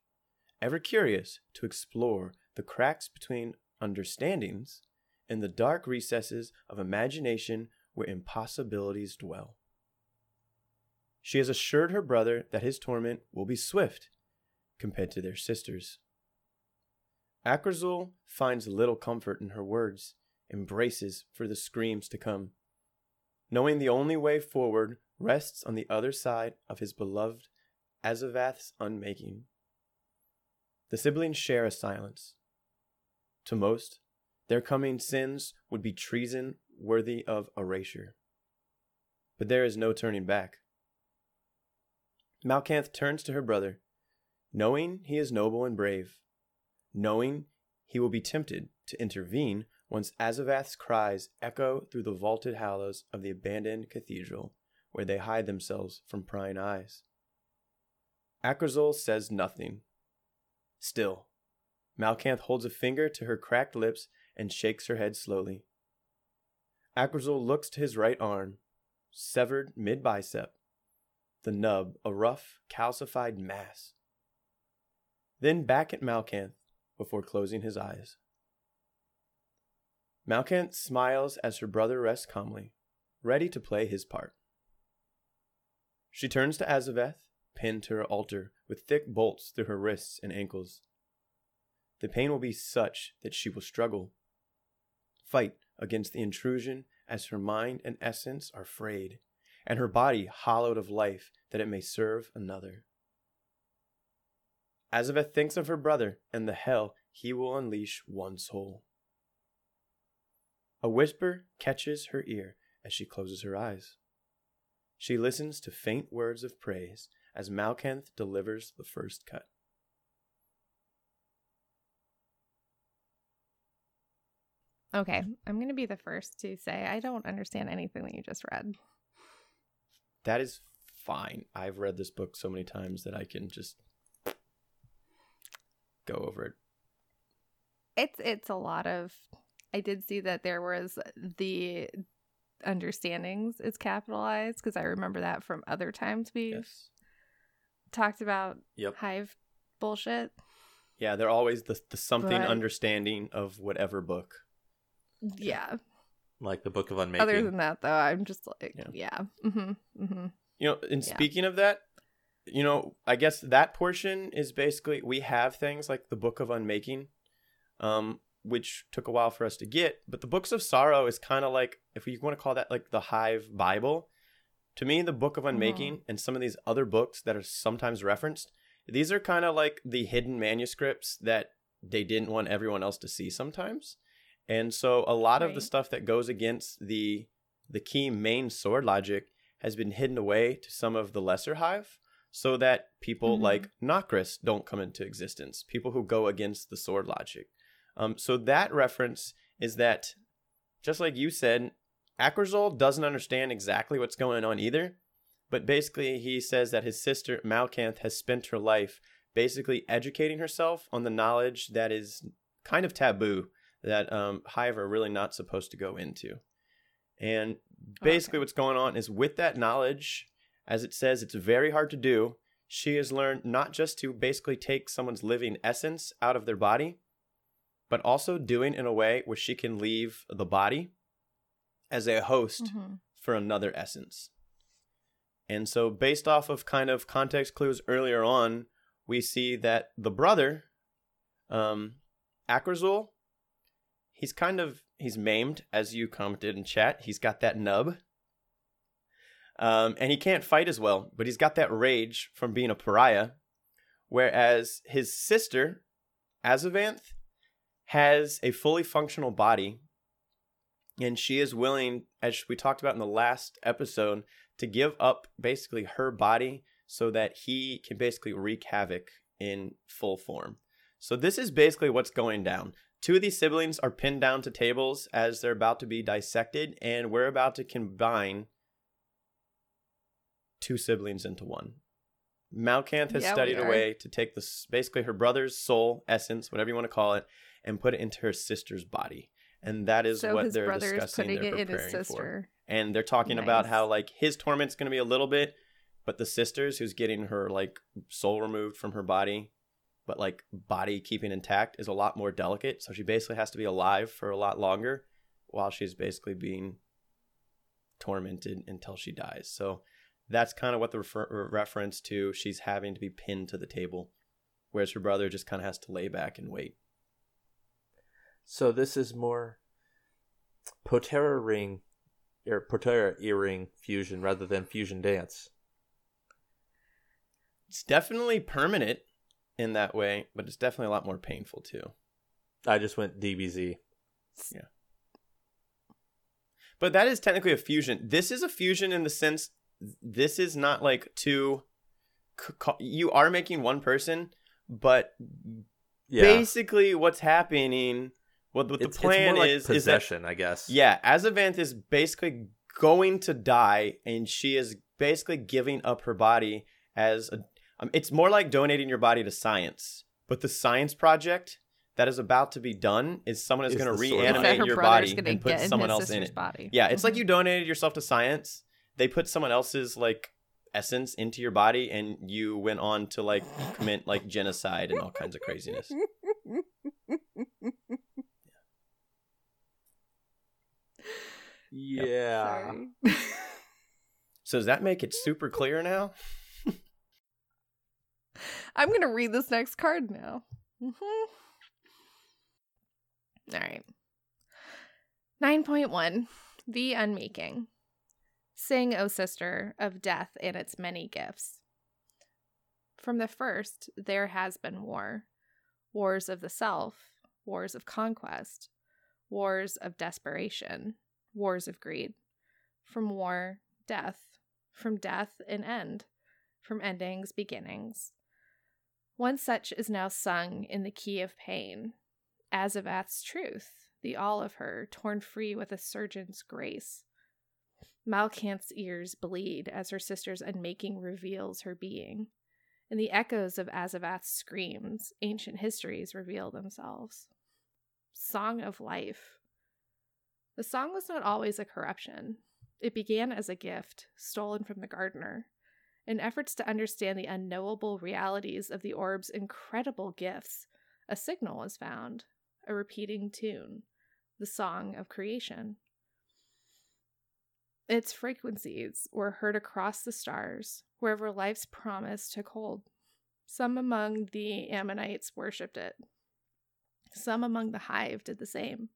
ever curious to explore the cracks between understandings and the dark recesses of imagination where impossibilities dwell. She has assured her brother that his torment will be swift compared to their sister's. Akrazul finds little comfort in her words, and braces for the screams to come, knowing the only way forward rests on the other side of his beloved Azavath's unmaking. The siblings share a silence. To most, their coming sins would be treason worthy of erasure. But there is no turning back. Malkanth turns to her brother, knowing he is noble and brave, knowing he will be tempted to intervene once Azavath's cries echo through the vaulted hollows of the abandoned cathedral, where they hide themselves from prying eyes. Akrazul says nothing. Still, Malkanth holds a finger to her cracked lips and shakes her head slowly. Akrazul looks to his right arm, severed mid bicep, the nub a rough, calcified mass. Then back at Malkanth before closing his eyes. Malkanth smiles as her brother rests calmly, ready to play his part. She turns to Azavath, pinned to her altar, with thick bolts through her wrists and ankles. The pain will be such that she will struggle, fight against the intrusion as her mind and essence are frayed, and her body hollowed of life that it may serve another. Azavath thinks of her brother and the hell he will unleash one soul. A whisper catches her ear as she closes her eyes. She listens to faint words of praise as Malkanth delivers the first cut. Okay, I'm going to be the first to say I don't understand anything that you just read. That is fine. I've read this book so many times that I can just go over it. It's it's a lot of I did see that there was the understandings is capitalized because I remember that from other times we Yes. talked about Yep. hive bullshit. Yeah, they're always the, the something But- understanding of whatever book. Yeah. Like the Book of Unmaking. Other than that though, I'm just like Yeah. yeah. Mm-hmm. Mm-hmm. You know, and Yeah. speaking of that, you know, I guess that portion is basically we have things like the Book of Unmaking, um, which took a while for us to get, but the Books of Sorrow is kind of like if you want to call that like the Hive Bible. To me, the Book of Unmaking and some of these other books that are sometimes referenced, these are kind of like the hidden manuscripts that they didn't want everyone else to see sometimes. And so a lot of the stuff that goes against the the key main sword logic has been hidden away to some of the lesser hive so that people Mhm. like Nokris don't come into existence, people who go against the sword logic. Um, so that reference is that, just like you said, Akrazul doesn't understand exactly what's going on either, but basically he says that his sister Malkanth has spent her life basically educating herself on the knowledge that is kind of taboo that um, Hive are really not supposed to go into. And basically, Okay. what's going on is with that knowledge, as it says, it's very hard to do. She has learned not just to basically take someone's living essence out of their body, but also doing in a way where she can leave the body as a host Mhm. for another essence. And so, based off of kind of context clues earlier on, we see that the brother, um, Akrazul, he's kind of he's maimed, as you commented in chat. He's got that nub, um, and he can't fight as well, but he's got that rage from being a pariah. Whereas his sister, Azavanth, has a fully functional body, and she is willing, as we talked about in the last episode, to give up basically her body so that he can basically wreak havoc in full form. So this is basically what's going down. Two of these siblings are pinned down to tables as they're about to be dissected, and we're about to combine two siblings into one. Malkanth has Yeah, studied a way to take this basically her brother's soul, essence, whatever you want to call it, and put it into her sister's body. And that is so what his they're discussing. putting They're it in his preparing for sister. and they're talking about how like his torment's going to be a little bit but the sister's who's getting her like soul removed from her body but like body keeping intact is a lot more delicate so she basically has to be alive for a lot longer while she's basically being tormented until she dies. So that's kind of what the refer- uh, reference to she's having to be pinned to the table whereas her brother just kind of has to lay back and wait. So this is more Potara ring or Potara earring fusion rather than fusion dance. it's definitely permanent in that way but it's definitely a lot more painful too I just went DBZ. Yeah. But that is technically a fusion. This is a fusion in the sense this is not like two. You are making one person, but Yeah. basically what's happening, what, what it's, the plan it's like is, is that possession, I guess. yeah, Azavanth is basically going to die, and she is basically giving up her body as a. Um, it's more like donating your body to science, but the science project that is about to be done is someone is Is going to the sword. Is that reanimate your body and put someone his else in it. body. Yeah, it's like Mhm. you donated yourself to science. They put someone else's like essence into your body, and you went on to like commit like genocide and all kinds of craziness. Yeah. Sorry. So does that make it super clear now? I'm gonna read this next card now. Mhm. All right. 9.1 The Unmaking. Sing, O sister, of death and its many gifts. From the first, there has been war wars of the self, wars of conquest, wars of desperation, wars of greed. From war, death. From death, an end. from endings, beginnings. One such is now sung in the key of pain, Azavath's truth, the all of her, torn free with a surgeon's grace. Malkanth's ears bleed as her sister's unmaking reveals her being. In the echoes of Azavath's screams, ancient histories reveal themselves. Song of Life. The song was not always a corruption. It began as a gift, stolen from the gardener. In efforts to understand the unknowable realities of the orb's incredible gifts, a signal was found, a repeating tune, the song of creation. Its frequencies were heard across the stars, wherever life's promise took hold. Some among the Ammonites worshipped it. Some among the hive did the same.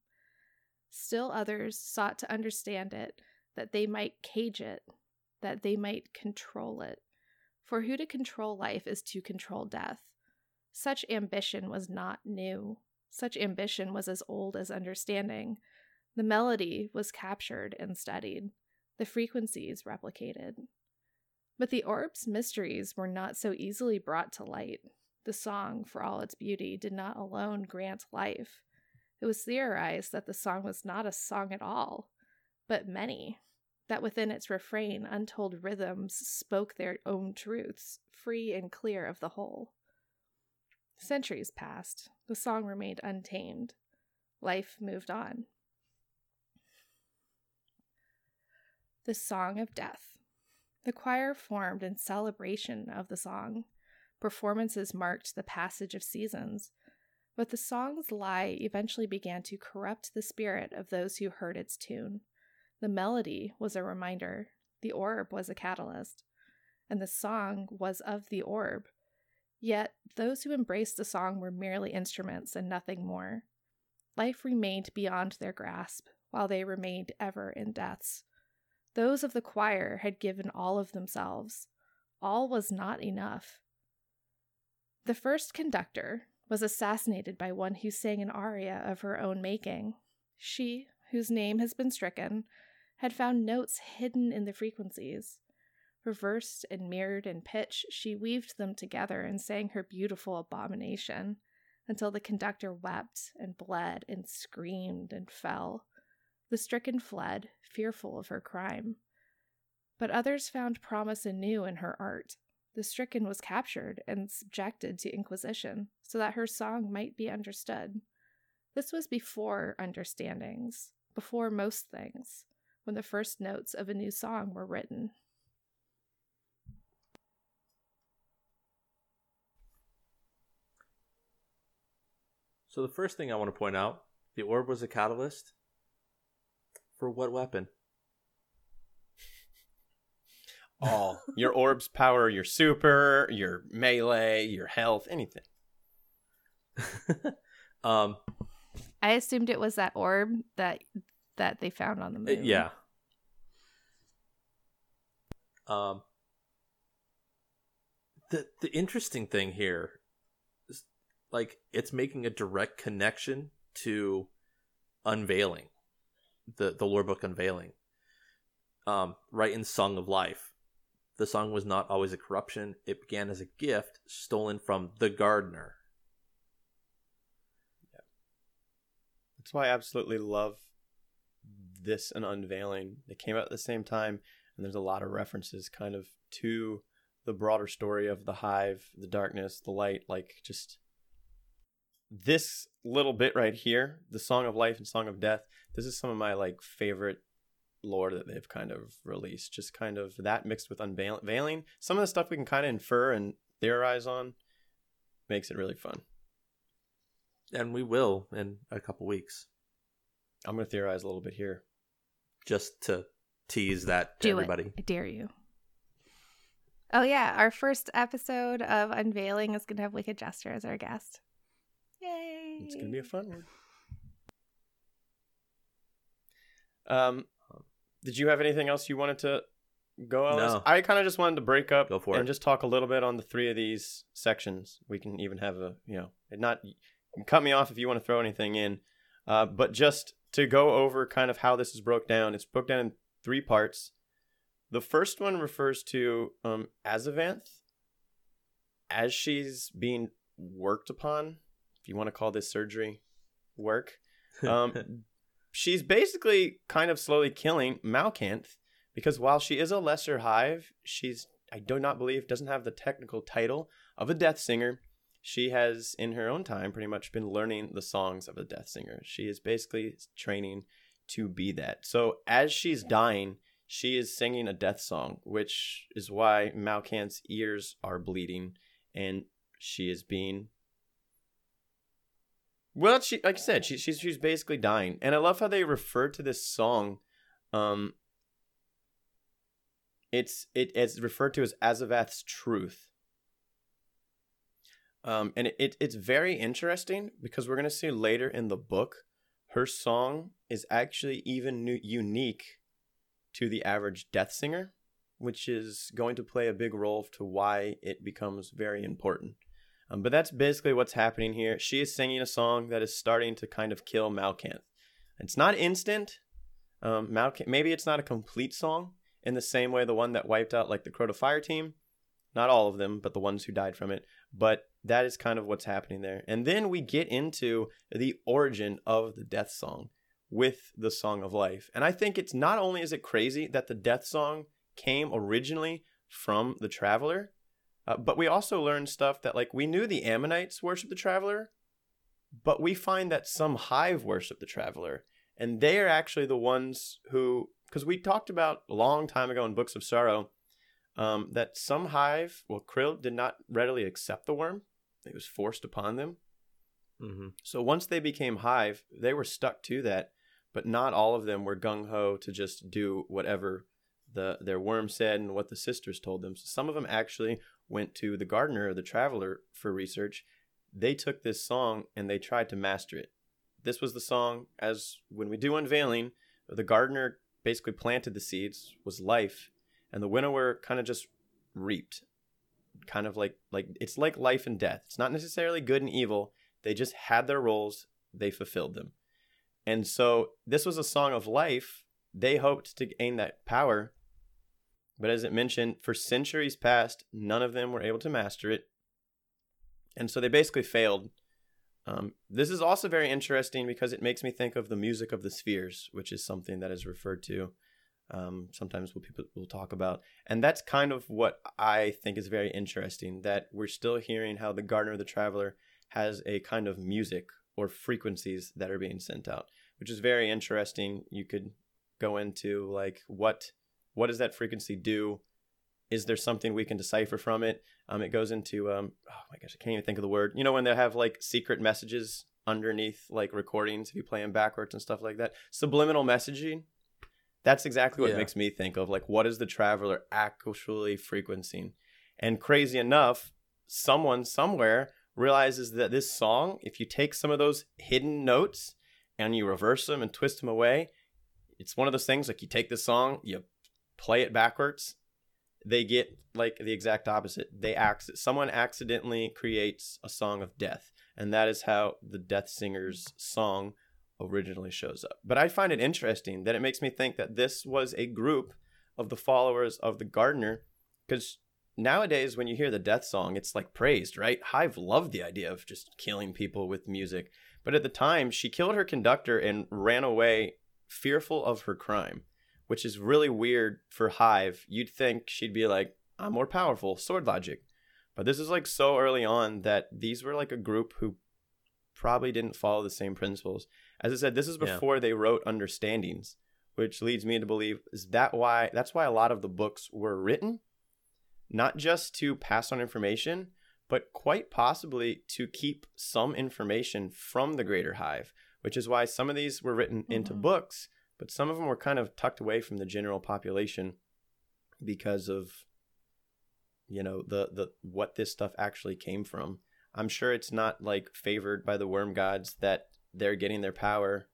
Still others sought to understand it, that they might cage it, that they might control it. For who to control life is to control death. Such ambition was not new. Such ambition was as old as understanding. The melody was captured and studied the frequencies replicated. But the orb's mysteries were not so easily brought to light. The song, for all its beauty, did not alone grant life. It was theorized that the song was not a song at all, but many, that within its refrain untold rhythms spoke their own truths, free and clear of the whole. Centuries passed, the song remained untamed. Life moved on. the Song of Death. The choir formed in celebration of the song. Performances marked the passage of seasons, but the song's lie eventually began to corrupt the spirit of those who heard its tune. The melody was a reminder, the orb was a catalyst, and the song was of the orb. Yet those who embraced the song were merely instruments and nothing more. Life remained beyond their grasp, while they remained ever in death's. Those of the choir had given all of themselves. All was not enough. The first conductor was assassinated by one who sang an aria of her own making. She, whose name has been stricken, had found notes hidden in the frequencies. Reversed and mirrored in pitch, she weaved them together and sang her beautiful abomination until the conductor wept and bled and screamed and fell. The stricken fled, fearful of her crime. But others found promise anew in her art. The stricken was captured and subjected to inquisition so that her song might be understood. This was before understandings, before most things, when the first notes of a new song were written. So the first thing I want to point out, the orb was a catalyst. For what weapon? All your orbs power your super, your melee, your health, anything. um, I assumed it was that orb that that they found on the moon. yeah. Um, the the interesting thing here is like it's making a direct connection to unveiling the the lore book unveiling um right in song of life the song was not always a corruption it began as a gift stolen from the gardener yeah. That's why I absolutely love this and Unveiling. They came out at the same time, and there's a lot of references kind of to the broader story of the hive, the darkness, the light, like just this little bit right here, the Song of Life and Song of Death. This is some of my like favorite lore that they've kind of released. Just kind of that mixed with unveiling. Some of the stuff we can kind of infer and theorize on makes it really fun. and we will in a couple weeks I'm going to theorize a little bit here. Just to tease that to Do everybody it. I dare you. Oh yeah, our first episode of Unveiling is gonna have Wicked Jester as our guest. Yay! It's going to be a fun one. Um, did you have anything else you wanted to go on? No. I kind of just wanted to break up Go for and it. just talk a little bit on the three of these sections. We can even have a, you know, not cut me off if you want to throw anything in. Uh, but just to go over kind of how this is broke down, it's broke down in three parts. The first one refers to um, Azavanth, as she's being worked upon, if you want to call this surgery work, um, she's basically kind of slowly killing Malkanth because while she is a lesser hive, she's I do not believe doesn't have the technical title of a death singer. She has, in her own time, pretty much been learning the songs of a death singer. She is basically training to be that. So as she's dying, she is singing a death song, which is why Malkanth's ears are bleeding and she is being well, she like I said, she, she's she's basically dying, and I love how they refer to this song. Um, it's it's referred to as Azavath's truth. Um, and it, it it's very interesting because we're gonna see later in the book, her song is actually even new, unique to the average death singer, which is going to play a big role to why it becomes very important. Um, but that's basically what's happening here. She is singing a song that is starting to kind of kill Malkanth. It's not instant. Um, Malkanth, maybe it's not a complete song in the same way the one that wiped out like the Crota Fire team. Not all of them, but the ones who died from it. But that is kind of what's happening there. And then we get into the origin of the death song with the Song of Life. And I think it's not only is it crazy that the death song came originally from the Traveler, uh, but we also learned stuff that like we knew the Ammonites worship the Traveler, but we find that some hive worship the Traveler, and they are actually the ones who because we talked about a long time ago in Books of Sorrow um, that some hive, well, Krill did not readily accept the worm; it was forced upon them. Mm-hmm. So once they became hive, they were stuck to that, but not all of them were gung ho to just do whatever the their worm said and what the sisters told them. So some of them actually went to the gardener or the traveler for research. They took this song and they tried to master it. This was the song as when we do unveiling, the gardener basically planted the seeds was life and the winnower kind of just reaped. Kind of like like it's like life and death. It's not necessarily good and evil. They just had their roles. They fulfilled them. And so this was a song of life. They hoped to gain that power. But as it mentioned for centuries past none of them were able to master it. And so they basically failed. Um, this is also very interesting because it makes me think of the music of the spheres which is something that is referred to um, sometimes what people will talk about. And that's kind of what I think is very interesting that we're still hearing how the Gardener the Traveler has a kind of music or frequencies that are being sent out, which is very interesting. You could go into like what what does that frequency do? Is there something we can decipher from it? Um, it goes into um, oh my gosh, I can't even think of the word. You know when they have like secret messages underneath like recordings if you play them backwards and stuff like that. Subliminal messaging that's exactly what Yeah. makes me think of like what is the traveler actually frequencing? And crazy enough, someone somewhere realizes that this song, if you take some of those hidden notes and you reverse them and twist them away, it's one of those things like you take the song, you play it backwards, they get like the exact opposite. They acc- someone accidentally creates a song of death, and that is how the Death Singer's song originally shows up. But I find it interesting that it makes me think that this was a group of the followers of the gardener because nowadays when you hear the death song it's like praised right? Hive loved the idea of just killing people with music. But at the time she killed her conductor and ran away fearful of her crime which is really weird for hive. You'd think she'd be like i'm more powerful sword logic. But this is like so early on that these were like a group who probably didn't follow the same principles as I said, this is Yeah. before they wrote understandings, which leads me to believe is that why that's why a lot of the books were written, not just to pass on information, but quite possibly to keep some information from the greater hive, which is why some of these were written into Mhm. books, but some of them were kind of tucked away from the general population because of you know the the what this stuff actually came from. I'm sure it's not like favored by the worm gods that they're getting their power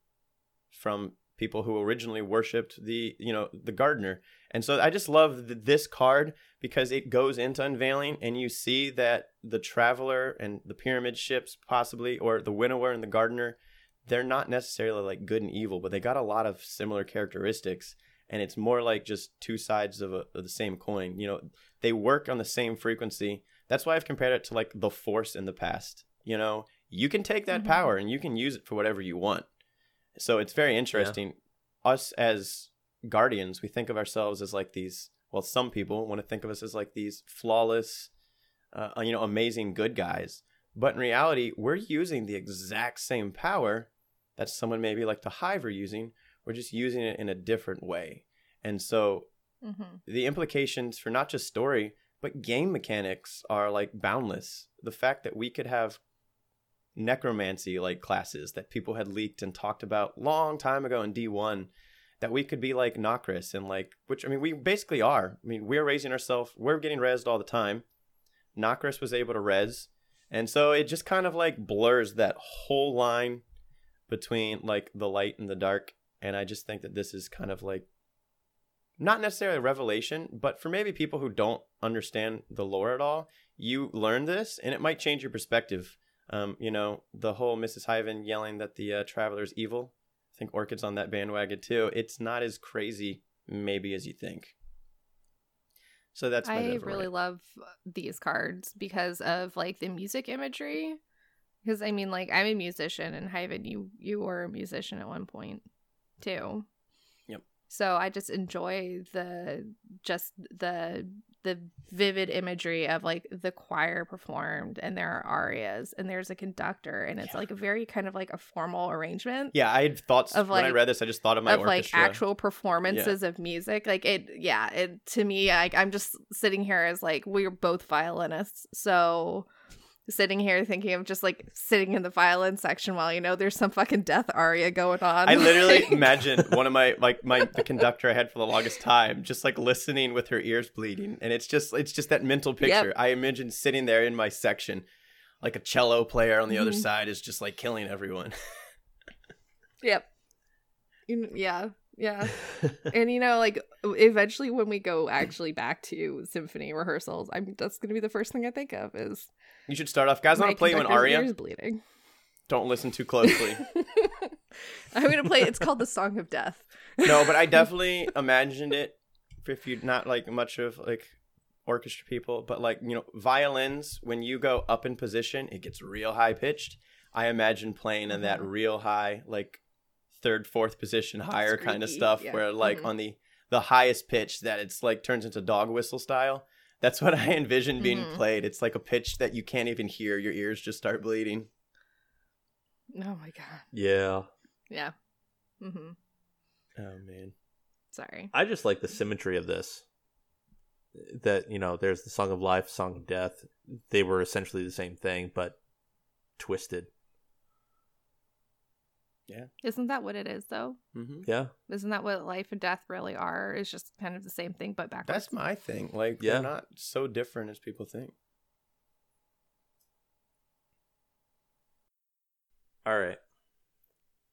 from people who originally worshipped the you know the gardener. And so i just love th- this card because it goes into unveiling and you see that the traveler and the pyramid ships possibly or the winnower and the gardener they're not necessarily like good and evil but they got a lot of similar characteristics. And it's more like just two sides of, a, of the same coin. You know they work on the same frequency. That's why I've compared it to like the Force in the past. You know, you can take that Mhm. power and you can use it for whatever you want. So it's very interesting. Us as guardians, we think of ourselves as like these. Well, some people want to think of us as like these flawless, uh, you know, amazing good guys. But in reality, we're using the exact same power that someone maybe like the Hive are using. We're just using it in a different way. And so Mhm. the implications for not just story but game mechanics are like boundless the fact that we could have necromancy like classes that people had leaked and talked about long time ago in d1 that we could be like Nokris and like which i mean we basically are. I mean we're raising ourselves we're getting rezzed all the time. Nokris was able to rez, and so it just kind of like blurs that whole line between like the light and the dark. And i just think that this is kind of like not necessarily a revelation, but for maybe people who don't understand the lore at all, you learn this and it might change your perspective. Um, you know, the whole Mrs. Hyven yelling that the uh, traveler's evil. I think Orchid's on that bandwagon too. It's not as crazy, maybe, as you think. So that's my I really love these cards because of like the music imagery. Because I mean, like I'm a musician, and Hyven, you you were a musician at one point too. Yep. So I just enjoy the just the the vivid imagery of like the choir performed and there are arias and there's a conductor and it's Yeah. like a very kind of like a formal arrangement Yeah, I had thoughts Of, like, when I read this. I just thought of my of like actual performances of music like it yeah it to me I, i'm just sitting here as like we're both violinists so sitting here thinking of just like sitting in the violin section while you know there's some fucking death aria going on I literally imagine one of my like my the conductor I had for the longest time, just like listening with her ears bleeding, and it's just it's just that mental picture. Yep. I imagine sitting there in my section, like a cello player on the other Mhm. side is just like killing everyone. yep yeah yeah and you know like eventually when we go actually back to symphony rehearsals i'm that's gonna be the first thing i think of is You should start off, guys. I'm gonna play you an aria. bleeding Don't listen too closely. I'm gonna play. It's called the Song of Death. no, but I definitely imagined it. If you're not like much of like orchestra people, but like you know violins, when you go up in position, it gets real high pitched. I imagine playing in that mm-hmm. real high, like third, fourth position, higher kind of stuff, yeah. where like Mhm. on the the highest pitch that it's like turns into dog whistle style. That's what I envision being Mhm. played. It's like a pitch that you can't even hear. Your ears just start bleeding. Oh my god. yeah. Yeah. Mm-hmm. Oh man. Sorry. I just like the symmetry of this. That you know, there's the song of life, song of death. They were essentially the same thing, but twisted. Isn't that what it is though? hmm Yeah, Isn't that what life and death really are? It's just kind of the same thing but backwards. That's my thing. Like Yeah. they're not so different as people think. All right.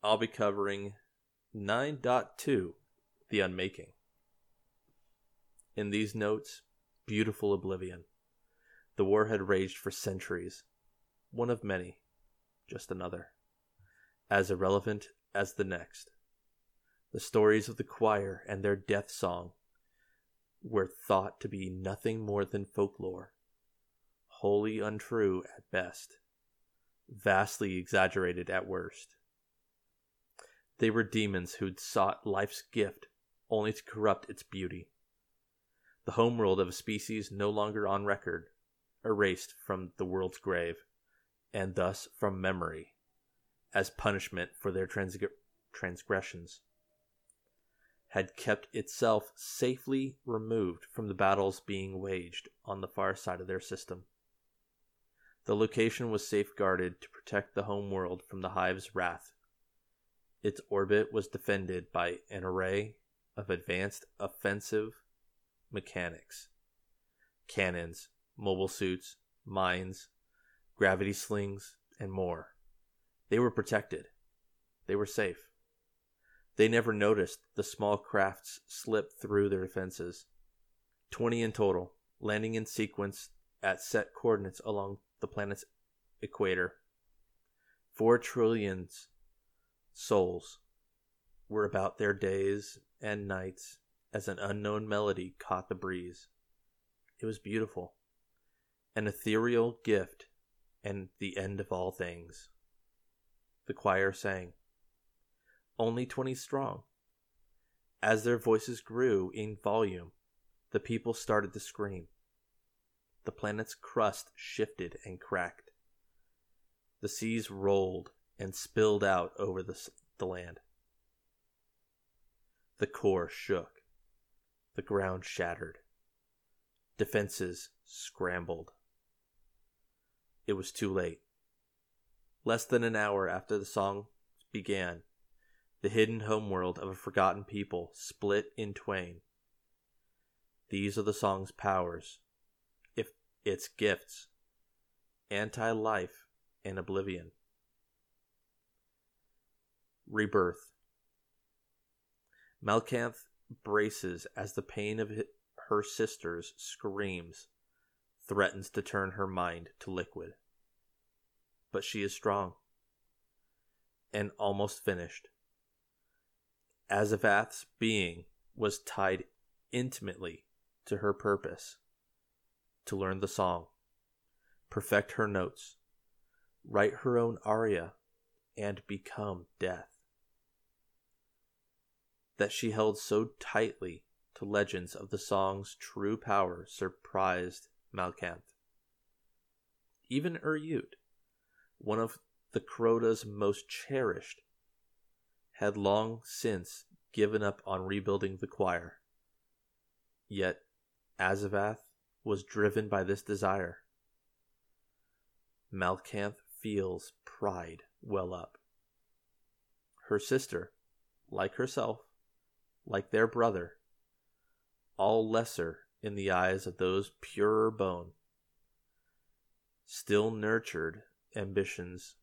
I'll be covering 9.2 The Unmaking. In these notes, beautiful oblivion. The war had raged for centuries. One of many, just another. As irrelevant as the next. The stories of the choir and their death song were thought to be nothing more than folklore, wholly untrue at best vastly exaggerated at worst. They were demons who'd sought life's gift only to corrupt its beauty. The homeworld of a species no longer on record, erased from the world's grave, and thus from memory, as punishment for their transg- transgressions, had kept itself safely removed from the battles being waged on the far side of their system. The location was safeguarded to protect the home world from the hive's wrath. Its orbit was defended by an array of advanced offensive mechanics cannons, mobile suits, mines, gravity slings, and more. They were protected. They were safe. They never noticed the small crafts slip through their defenses. Twenty in total, landing in sequence at set coordinates along the planet's equator. Four trillions souls were about their days and nights as an unknown melody caught the breeze. It was beautiful. an ethereal gift and the end of all things. The choir sang. Only twenty strong. As their voices grew in volume, the people started to scream. The planet's crust shifted and cracked. The seas rolled and spilled out over the, the land. The core shook. The ground shattered. Defenses scrambled. It was too late. Less than an hour after the song began, the hidden homeworld of a forgotten people split in twain. These are the song's powers, if its gifts anti life and oblivion. Rebirth. Malkanth braces as the pain of her sister's screams threatens to turn her mind to liquid. But she is strong and almost finished. Azavath's being was tied intimately to her purpose to learn the song, perfect her notes, write her own aria, and become death. That she held so tightly to legends of the song's true power surprised Malkanth. Even Ir Yût, one of the Crota's most cherished, had long since given up on rebuilding the choir. Yet Azavath was driven by this desire. Malkanth feels pride well up. Her sister, like herself, like their brother, all lesser in the eyes of those purer bone, still nurtured ambitions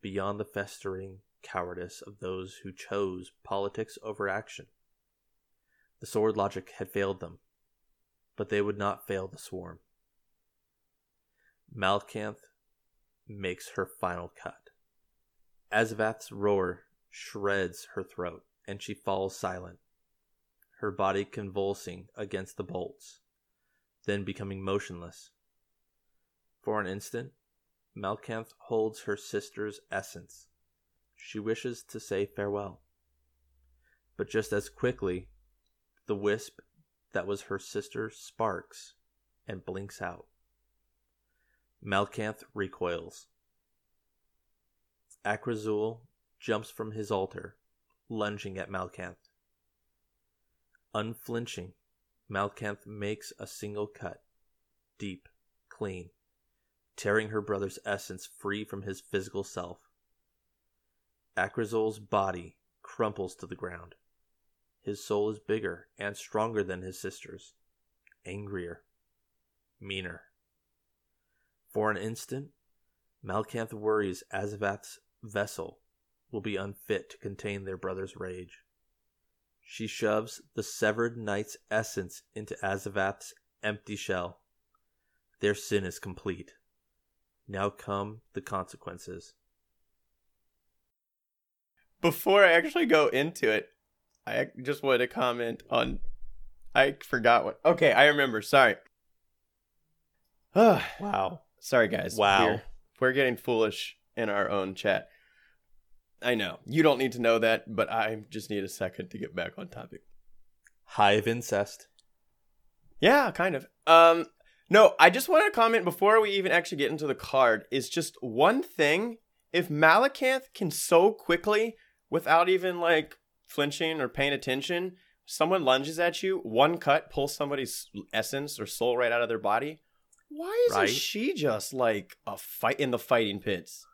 beyond the festering cowardice of those who chose politics over action. The sword logic had failed them, but they would not fail the swarm. Malkanth makes her final cut. Azavath's roar shreds her throat, and she falls silent, her body convulsing against the bolts, then becoming motionless. For an instant, Malkanth holds her sister's essence. She wishes to say farewell. But just as quickly, the wisp that was her sister sparks and blinks out. Malkanth recoils. Akrazul jumps from his altar, lunging at Malkanth. Unflinching, Malkanth makes a single cut, deep, clean, tearing her brother's essence free from his physical self. Akrazul's body crumples to the ground. His soul is bigger and stronger than his sister's, angrier, meaner. For an instant, Malkanth worries Azavath's vessel will be unfit to contain their brother's rage. She shoves the severed knight's essence into Azavath's empty shell. Their sin is complete. Now come the consequences. Before I actually go into it, I just wanted to comment on. I forgot what. Okay, I remember. Sorry. Wow. Sorry, guys. Wow. We're, we're getting foolish in our own chat. I know. You don't need to know that, but I just need a second to get back on topic. Hive incest. Yeah, kind of. Um, no, I just want to comment before we even actually get into the card. Is just one thing. If Malakanth can so quickly, without even like flinching or paying attention, someone lunges at you, one cut pulls somebody's essence or soul right out of their body. Why isn't Right. she just like a fight in the fighting pits?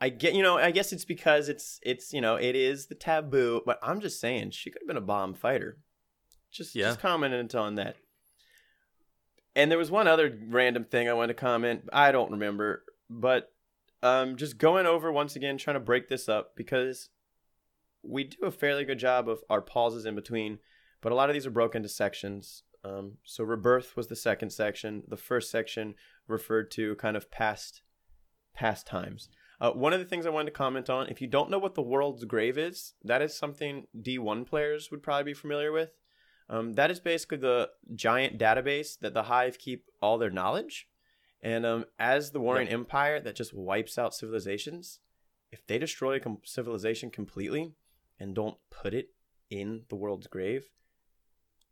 I get, you know, I guess it's because it's it's you know it is the taboo, but I'm just saying she could have been a bomb fighter. Just Yeah. just commenting on that. And there was one other random thing I wanted to comment. I don't remember, but um, just going over once again, trying to break this up because we do a fairly good job of our pauses in between, but a lot of these are broken into sections. Um, so rebirth was the second section. The first section referred to kind of past past times. Uh, one of the things I wanted to comment on, if you don't know what the world's grave is, that is something D1 players would probably be familiar with. Um, that is basically the giant database that the Hive keep all their knowledge. And um, as the Warring Empire that just wipes out civilizations, if they destroy a com- civilization completely and don't put it in the world's grave,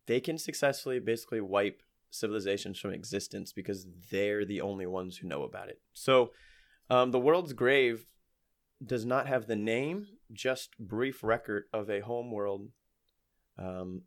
they can successfully basically wipe civilizations from existence because they're the only ones who know about it. So, um, the world's grave does not have the name, just brief record of a home world um,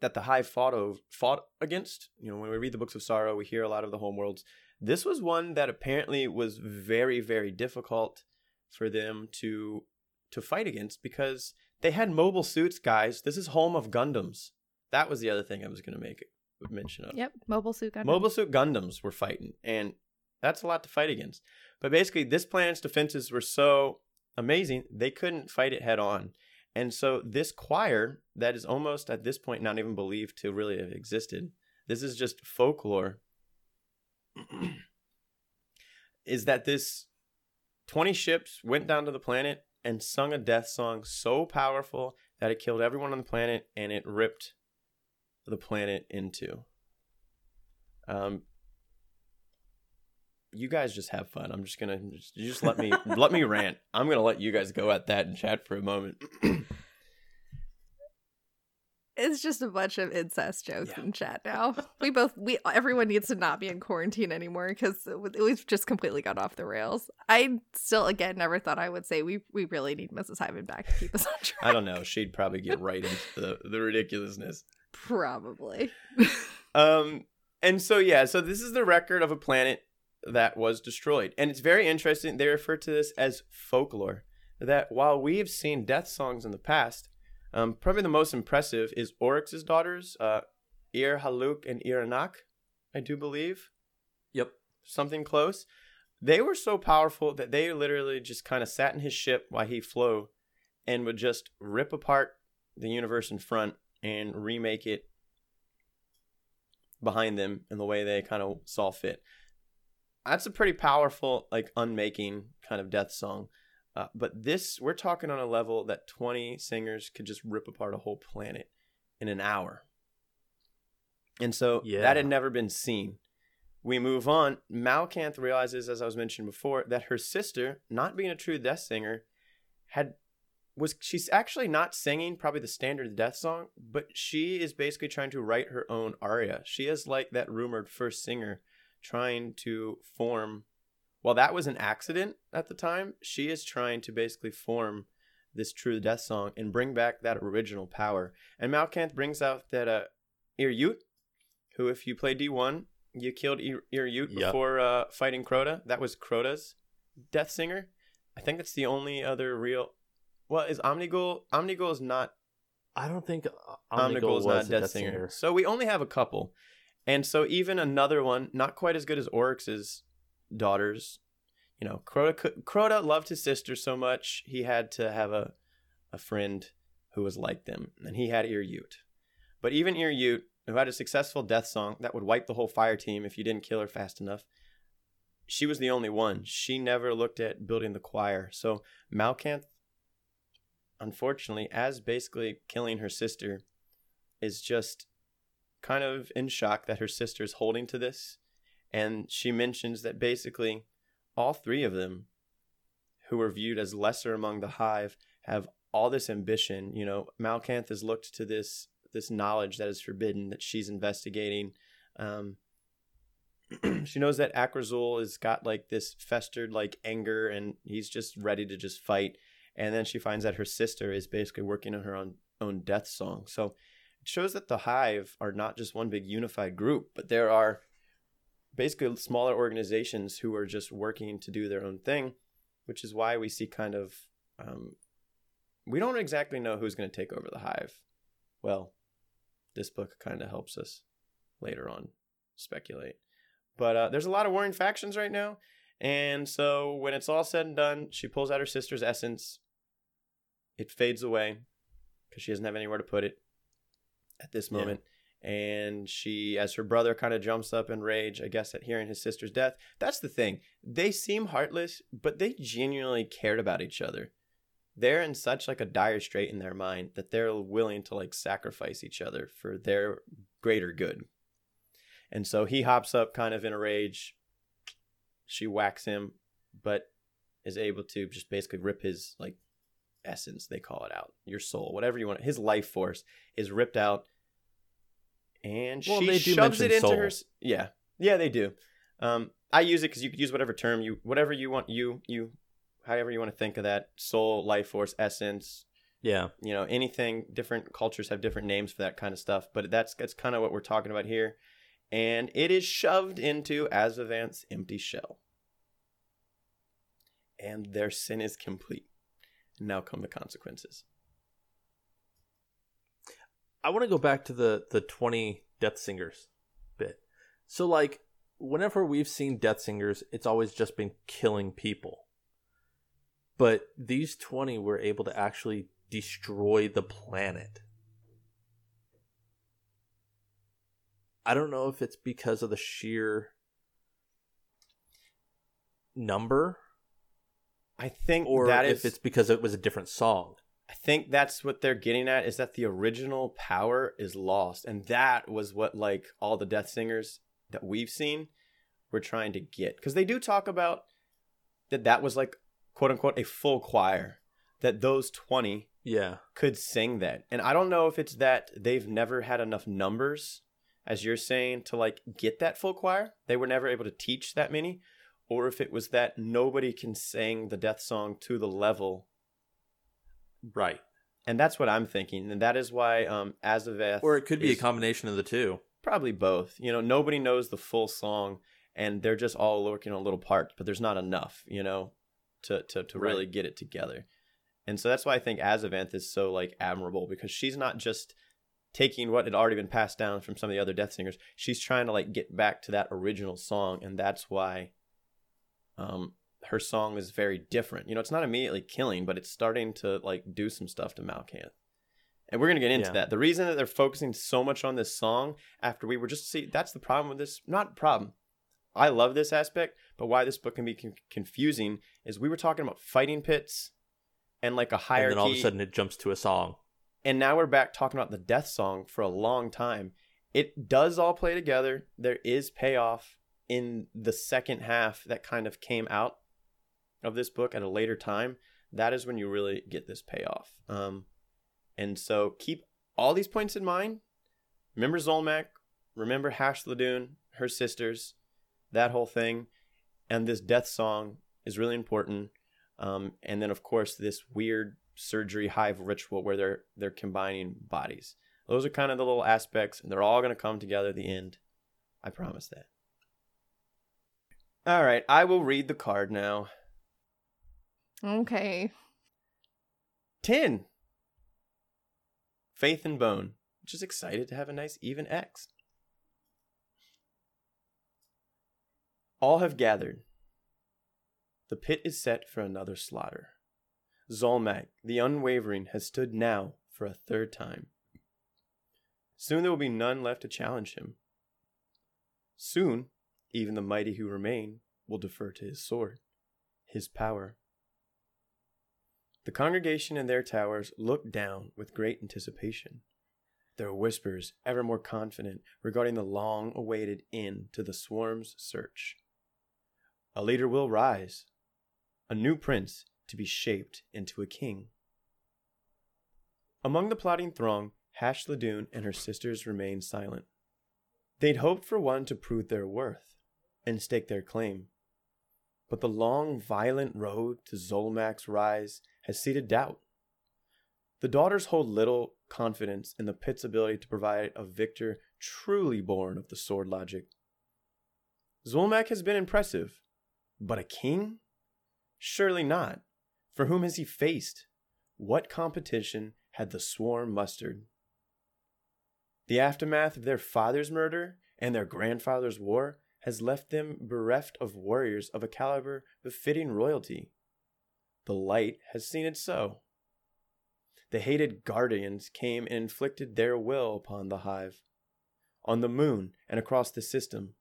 that the Hive fought of, fought against. You know, when we read the books of sorrow, we hear a lot of the homeworlds. This was one that apparently was very, very difficult for them to to fight against because they had mobile suits, guys. This is home of Gundams. That was the other thing I was going to make mention of. Yep, mobile suit gun. Mobile suit Gundams were fighting, and that's a lot to fight against. But basically, this planet's defenses were so amazing they couldn't fight it head on. And so this choir that is almost at this point not even believed to really have existed. This is just folklore. is that this 20 ships went down to the planet and sung a death song so powerful that it killed everyone on the planet and it ripped the planet into. Um, you guys just have fun. I'm just gonna just, just let me let me rant. I'm gonna let you guys go at that and chat for a moment. It's just a bunch of incest jokes Yeah. in chat now. We both we everyone needs to not be in quarantine anymore because we've just completely got off the rails. I still again never thought I would say we we really need Mrs. Hyven back to keep us on track. I don't know. She'd probably get right into the the ridiculousness. Probably. Um, and so yeah, so this is the record of a planet that was destroyed, and it's very interesting. They refer to this as folklore. That while we have seen death songs in the past, um, probably the most impressive is Oryx's daughters, uh, Ir Halak and Ir Anûk, I do believe. Yep. something close. They were so powerful that they literally just kind of sat in his ship while he flew and would just rip apart the universe in front and remake it behind them in the way they kind of saw fit. That's a pretty powerful, like, unmaking kind of death song. Uh, but this, we're talking on a level that 20 singers could just rip apart a whole planet in an hour. And so Yeah. that had never been seen. We move on. Malkanth realizes, as I was mentioned before, that her sister, not being a true death singer, had was she's actually not singing probably the standard death song, but she is basically trying to write her own aria. She is like that rumored first singer trying to form while that was an accident at the time, she is trying to basically form this true death song and bring back that original power. And Malkanth brings out that uh Ir Yût, who if you play D1, you killed Ir- Iryut Yep. before uh, fighting Crota. That was Crota's death singer. I think that's the only other real well, is Omnigul Omnigul is not I don't think uh, Omnigul Omnigul is was not Death Singer. Singer. So we only have a couple. And so even another one, not quite as good as Oryx's daughters. You know, Crota, Crota loved his sister so much, he had to have a, a friend who was like them. And he had Ir Yût. But even Ir Yût, who had a successful death song that would wipe the whole fire team if you didn't kill her fast enough, she was the only one. She never looked at building the choir. So Malkanth, unfortunately, as basically killing her sister, is just kind of in shock that her sister's holding to this. And she mentions that basically all three of them, who were viewed as lesser among the hive, have all this ambition. You know, Malkanth has looked to this this knowledge that is forbidden that she's investigating. Um, she knows that Akrazul has got like this festered like anger, and he's just ready to just fight. And then she finds that her sister is basically working on her own own death song. So shows that the hive are not just one big unified group, but there are basically smaller organizations who are just working to do their own thing, which is why we see kind of um, we don't exactly know who's going to take over the hive. Well, this book kind of helps us later on speculate. But uh, there's a lot of warring factions right now. And so when it's all said and done, she pulls out her sister's essence. It fades away because she doesn't have anywhere to put it at this Yeah. moment. And she, as her brother kind of jumps up in rage, I guess, at hearing his sister's death. That's the thing. They seem heartless, but they genuinely cared about each other. they're in such like a dire strait in their mind that they're willing to like sacrifice each other for their greater good. And so he hops up kind of in a rage. She whacks him, but is able to just basically rip his like essence, they call it out, your soul, whatever you want. His life force is ripped out, and Well, she shoves it into soul. her. Yeah, yeah, they do. Um, I use it because you could use whatever term you, whatever you want, you you, however you want to think of that. Soul, life force, essence, Yeah. you know anything different cultures have different names for that kind of stuff but that's that's kind of what we're talking about here and it is shoved into Azavath's empty shell and their sin is complete now come the consequences I want to go back to the the 20 Death Singers bit. So like whenever we've seen Death Singers, it's always just been killing people. But these 20 were able to actually destroy the planet. I don't know if it's because of the sheer number i think or that if is it's because it was a different song. I think that's what they're getting at is that the original power is lost. And that was what like all the Death Singers that we've seen were trying to get. Because they do talk about that that was like quote unquote a full choir. That those 20 Yeah. could sing that. And I don't know if it's that they've never had enough numbers, as you're saying, to like get that full choir. They were never able to teach that many. Or if it was that nobody can sing the death song to the level Right. and that's what I'm thinking, and that is why um, Azavath, Or it could be a combination of the two. probably both. You know, nobody knows the full song, and they're just all working on little parts, but there's not enough, you know, to to to Right. really get it together. And so that's why I think Azavath is so like admirable because she's not just taking what had already been passed down from some of the other Death Singers. She's trying to like get back to that original song, and that's why um her song is very different. You know, it's not immediately killing, but it's starting to like do some stuff to Malkanth. And we're gonna get into Yeah. that. The reason that they're focusing so much on this song after we were just see that's the problem with this. Not problem. I love this aspect, but why this book can be con- confusing is we were talking about fighting pits and like a hierarchy, And then all of a sudden it jumps to a song. and now we're back talking about the death song for a long time. It does all play together. There is payoff in the second half that kind of came out of this book at a later time. That is when you really get this payoff. Um, and so keep all these points in mind. Remember Zulmak. Remember Hashladûn, her sisters, that whole thing. And this death song is really important. Um, and then, of course, this weird surgery hive ritual where they're they're combining bodies. Those are kind of the little aspects, and they're all going to come together at the end. I promise that. All right, I will read the card now. Okay. 10. Faith and Bone, just excited to have a nice even X. All have gathered. The pit is set for another slaughter. Zulmak, the unwavering, has stood now for a third time. Soon there will be none left to challenge him. Soon, even the mighty who remain will defer to his sword, his power. The congregation in their towers looked down with great anticipation, their whispers ever more confident regarding the long awaited end to the swarm's search. A leader will rise, a new prince to be shaped into a king. Among the plotting throng, Hashladûn and her sisters remained silent. They'd hoped for one to prove their worth and stake their claim. But the long, violent road to Zulmak's rise has seeded doubt. The daughters hold little confidence in the pit's ability to provide a victor truly born of the sword logic. Zulmak has been impressive, but a king? Surely not. For whom has he faced? What competition had the swarm mustered? The aftermath of their father's murder and their grandfather's war has left them bereft of warriors of a caliber befitting royalty. The light has seen it so. The hated guardians came and inflicted their will upon the hive, on the moon, and across the system.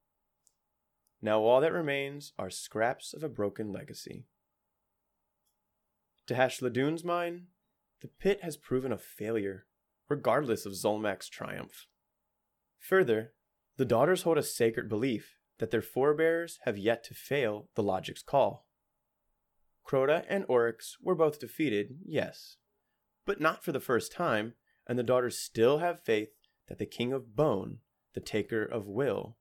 Now all that remains are scraps of a broken legacy. To Hashladûn's mind, the pit has proven a failure, regardless of Zulmak's triumph. Further, the daughters hold a sacred belief that their forebears have yet to fail the logic's call. Crota and Oryx were both defeated, yes, but not for the first time, and the daughters still have faith that the King of Bone, the Taker of Will,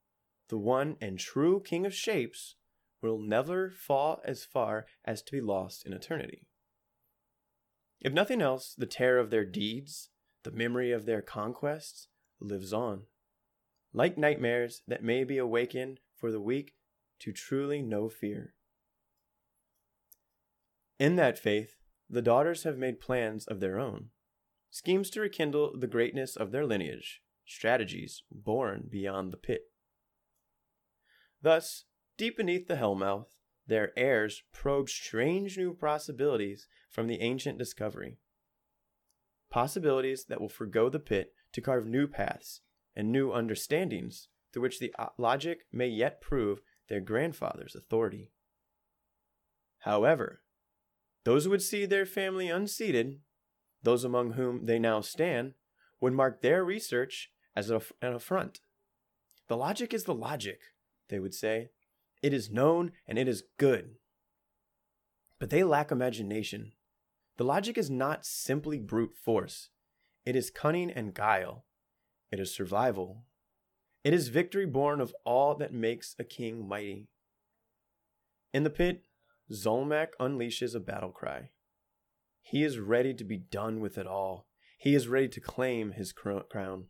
the one and true King of Shapes, will never fall as far as to be lost in eternity. If nothing else, the terror of their deeds, the memory of their conquests, lives on. Like nightmares that may be awakened for the weak to truly know fear. In that faith, the daughters have made plans of their own, schemes to rekindle the greatness of their lineage, strategies born beyond the pit. Thus, deep beneath the Hellmouth, their heirs probe strange new possibilities from the ancient discovery. Possibilities that will forego the pit to carve new paths and new understandings through which the uh, logic may yet prove their grandfather's authority. However, those who would see their family unseated, those among whom they now stand, would mark their research as an affront. The logic is the logic, they would say. It is known and it is good. But they lack imagination. The logic is not simply brute force, it is cunning and guile. It is survival. It is victory born of all that makes a king mighty. In the pit, Zulmak unleashes a battle cry. He is ready to be done with it all. He is ready to claim his crown.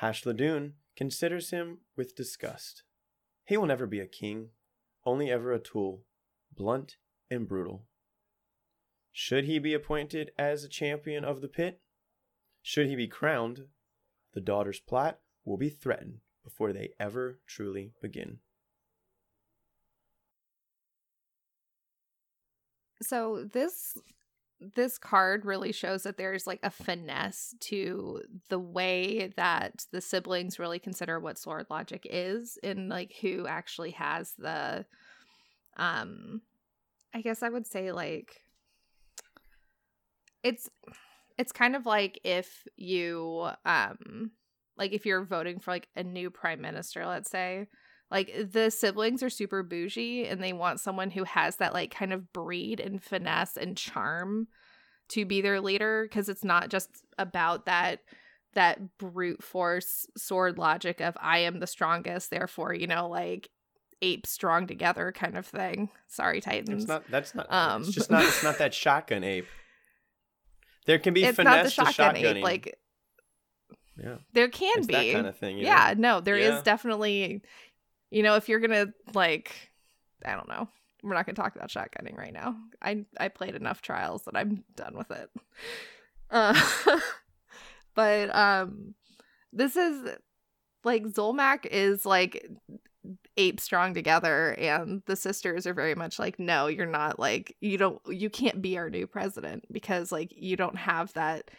Hashladûn considers him with disgust. He will never be a king, only ever a tool, blunt and brutal. Should he be appointed as a champion of the pit? Should he be crowned, the daughter's plot will be threatened before they ever truly begin. So this this card really shows that there's like a finesse to the way that the siblings really consider what sword logic is and like who actually has the um I guess I would say like it's it's kind of like if you um like if you're voting for like a new prime minister, let's say, like the siblings are super bougie and they want someone who has that like kind of breed and finesse and charm to be their leader because it's not just about that that brute force sword logic of I am the strongest, therefore, you know, like ape strong together kind of thing. Sorry, Titans. It's not that's not Um, it's just not it's not that shotgun ape. There can be it's not the finesse to shotgun shotgunning. ape. Like yeah. there can It's be that kind of thing. you know? yeah no there is Yeah. definitely you know if you're gonna like i don't know we're not gonna talk about shotgunning right now i i played enough trials that i'm done with it uh but um this is like zulmak is like ape strong together and the sisters are very much like no you're not like you don't you can't be our new president because like you don't have that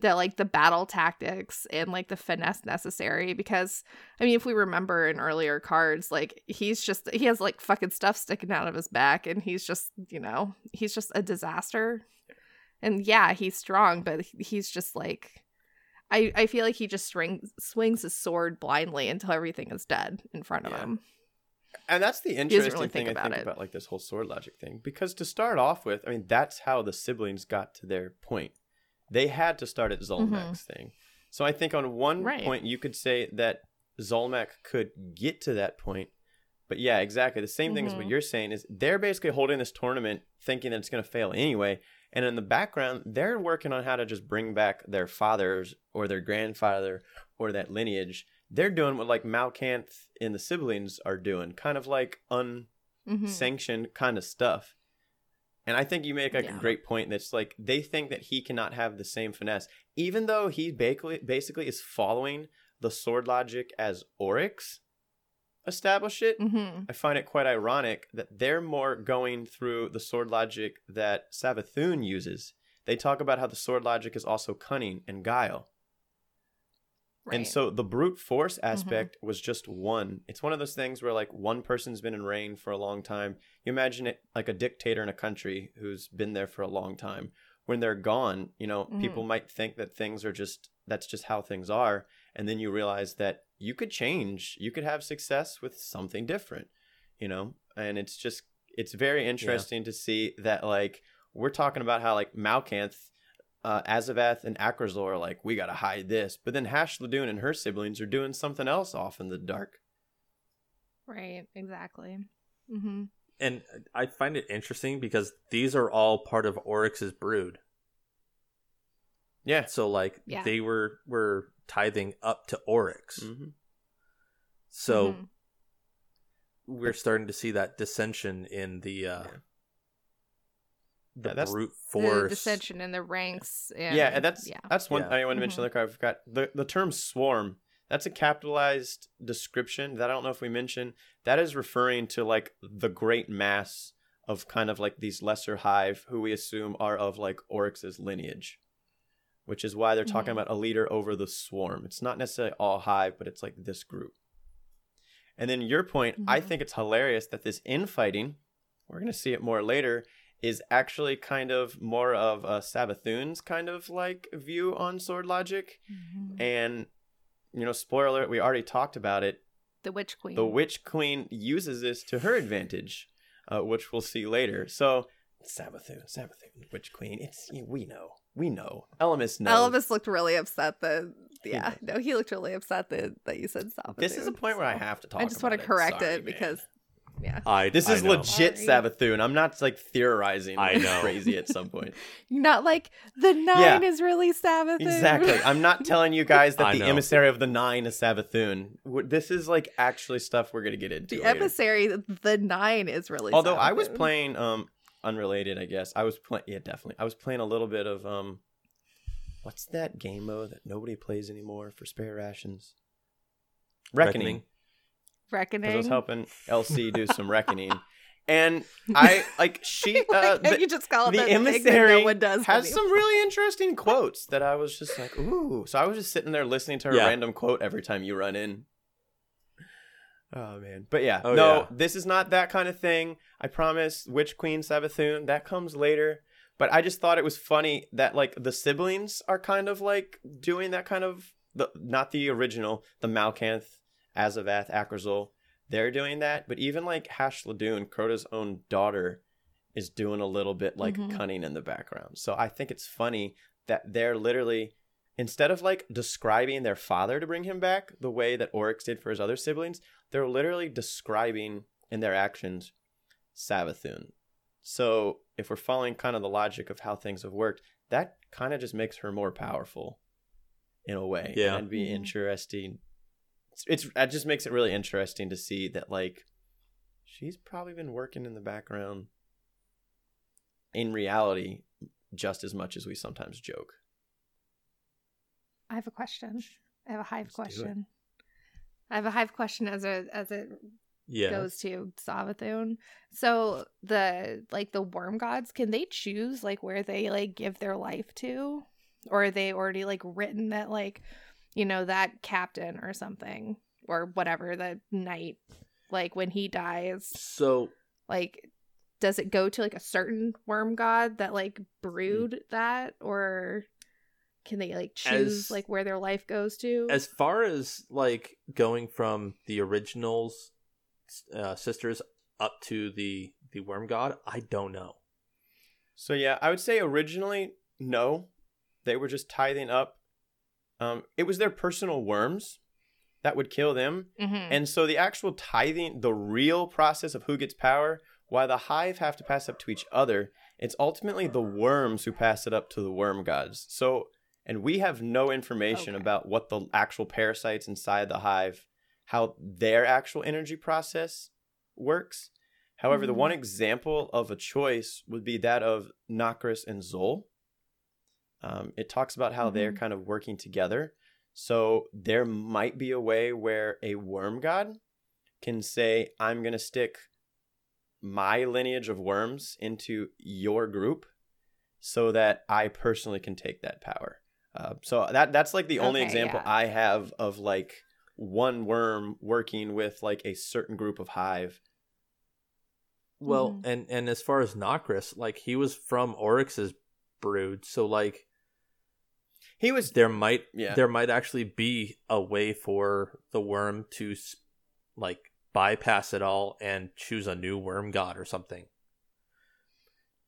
that like the battle tactics and like the finesse necessary because I mean if we remember in earlier cards like he's just he has like fucking stuff sticking out of his back and he's just you know he's just a disaster and yeah he's strong but he's just like I I feel like he just swings swings his sword blindly until everything is dead in front of Yeah. him And that's the interesting really thing think I think it. about like this whole sword logic thing. Because to start off with, I mean, that's how the siblings got to their point. They had to start at Zulmak's thing. So I think on one Mm-hmm. Right. point you could say that Zulmak could get to that point. But yeah, exactly. The same thing as what Mhm. you're saying is they're basically holding this tournament thinking that it's going to fail anyway. And in the background, they're working on how to just bring back their fathers or their grandfather or that lineage. They're doing what like Malkanth and the siblings are doing, kind of like Mhm. unsanctioned kind of stuff. And I think you make like Yeah. a great point that's like they think that he cannot have the same finesse, even though he basically basically is following the sword logic as Oryx establish it. Mhm. I find it quite ironic that they're more going through the sword logic that Savathun uses. They talk about how the sword logic is also cunning and guile. Right. And so the brute force aspect was just one. It's one of those things where like one person's been in reign for a long time. You imagine it like a dictator in a country who's been there for a long time. When they're gone, you know, Mhm. people might think that things are just that's just how things are, and then you realize that you could change. You could have success with something different, you know? And it's just it's very interesting to see that like we're talking about how like Malkanth uh, Azavath and Akrazul are like, we gotta hide this. But then Hashladûn and her siblings are doing something else off in the dark. right. Exactly. Mm-hmm. And I find it interesting because these are all part of Oryx's brood. Yeah. So like Yeah. they were were tithing up to Oryx. hmm So Mhm. we're starting to see that dissension in the uh Yeah. The Yeah, that's- brute the dissension in the ranks. And, yeah, and that's yeah. that's one Yeah. I want to mention. Mhm. Like I forgot the the term swarm. That's a capitalized description that I don't know if we mentioned. That is referring to like the great mass of kind of like these lesser hive who we assume are of like Oryx's lineage, which is why they're talking Mhm. about a leader over the swarm. It's not necessarily all hive, but it's like this group. And then your point, I Mhm. think it's hilarious that this infighting, we're going to see it more later, is actually kind of more of a Sabathoon's kind of like view on sword logic. Mhm. And, you know, spoiler alert, we already talked about it. the Witch Queen. The Witch Queen uses this to her advantage, uh, which we'll see later. So, Sabathoon, Sabathoon, Witch Queen, it's, we know. We know. Elemis knows. Elvis looked really upset that. Yeah, knows. no, he looked really upset that, that you said Sabathoon. This is a point where I have to talk I just want to correct Sorry, it man. because, yeah, I This I is know. legit Sorry. Sabathoon. I'm not like theorizing I like know. crazy at some point. you're not like the nine Yeah. is really Sabathoon. Exactly. I'm not telling you guys that I the know. emissary of the nine is Sabathoon. This is like actually stuff we're gonna get into. the later. emissary, the nine is really. Although I was playing um unrelated, I guess. I was playing yeah, definitely. I was playing a little bit of um what's that game mode that nobody plays anymore for spare rations? Reckoning. Reckoning. Because I was helping LC do some reckoning. And I like she uh Like how the- you just call it the that thing that emissary no one does has with some really interesting quotes that I was just like, ooh. So I was just sitting there listening to her Yeah. random quote every time you run in. Oh man, but yeah, Oh, no, yeah. this is not that kind of thing. I promise. Witch Queen Sabathoon that comes later. But I just thought it was funny that like the siblings are kind of like doing that kind of the not the original, the Malkanth, Azavath, Akrazul. They're doing that, but even like Hashladûn, Crota's own daughter, is doing a little bit like Mhm. cunning in the background. So I think it's funny that they're literally instead of like describing their father to bring him back the way that Oryx did for his other siblings, they're literally describing in their actions Sabathoon. So if we're following kind of the logic of how things have worked, that kind of just makes her more powerful in a way. Yeah. And it'd be Mhm. interesting. It's, it's it just makes it really interesting to see that like she's probably been working in the background in reality just as much as we sometimes joke. I have a question. I have a hive Let's question. I have a hive question as a as it Yeah. goes to Savathun. So the like the worm gods, can they choose like where they like give their life to? Or are they already like written that like, you know, that captain or something or whatever, the knight, like when he dies, So like does it go to like a certain worm god that like Mm. brewed that or can they like choose As- like where their life goes to? as far as like going from the originals uh, sisters up to the the worm god, I don't know. So yeah, I would say originally no, they were just tithing up. Um, it was their personal worms that would kill them, Mhm. and so the actual tithing, the real process of who gets power, why the hive have to pass up to each other, it's ultimately the worms who pass it up to the worm gods. So, and we have no information Okay. about what the actual parasites inside the hive, how their actual energy process works. However, the Mhm. one example of a choice would be that of Nokris and Xol. Um, it talks about how they're Mhm. kind of working together. So there might be a way where a worm god can say, I'm going to stick my lineage of worms into your group so that I personally can take that power. Uh, so that that's like the only Okay, example yeah. I have of like one worm working with like a certain group of hive. Well, Mhm. and and as far as Nokris, like he was from Oryx's brood, so like He was there might Yeah. there might actually be a way for the worm to like bypass it all and choose a new worm god or something.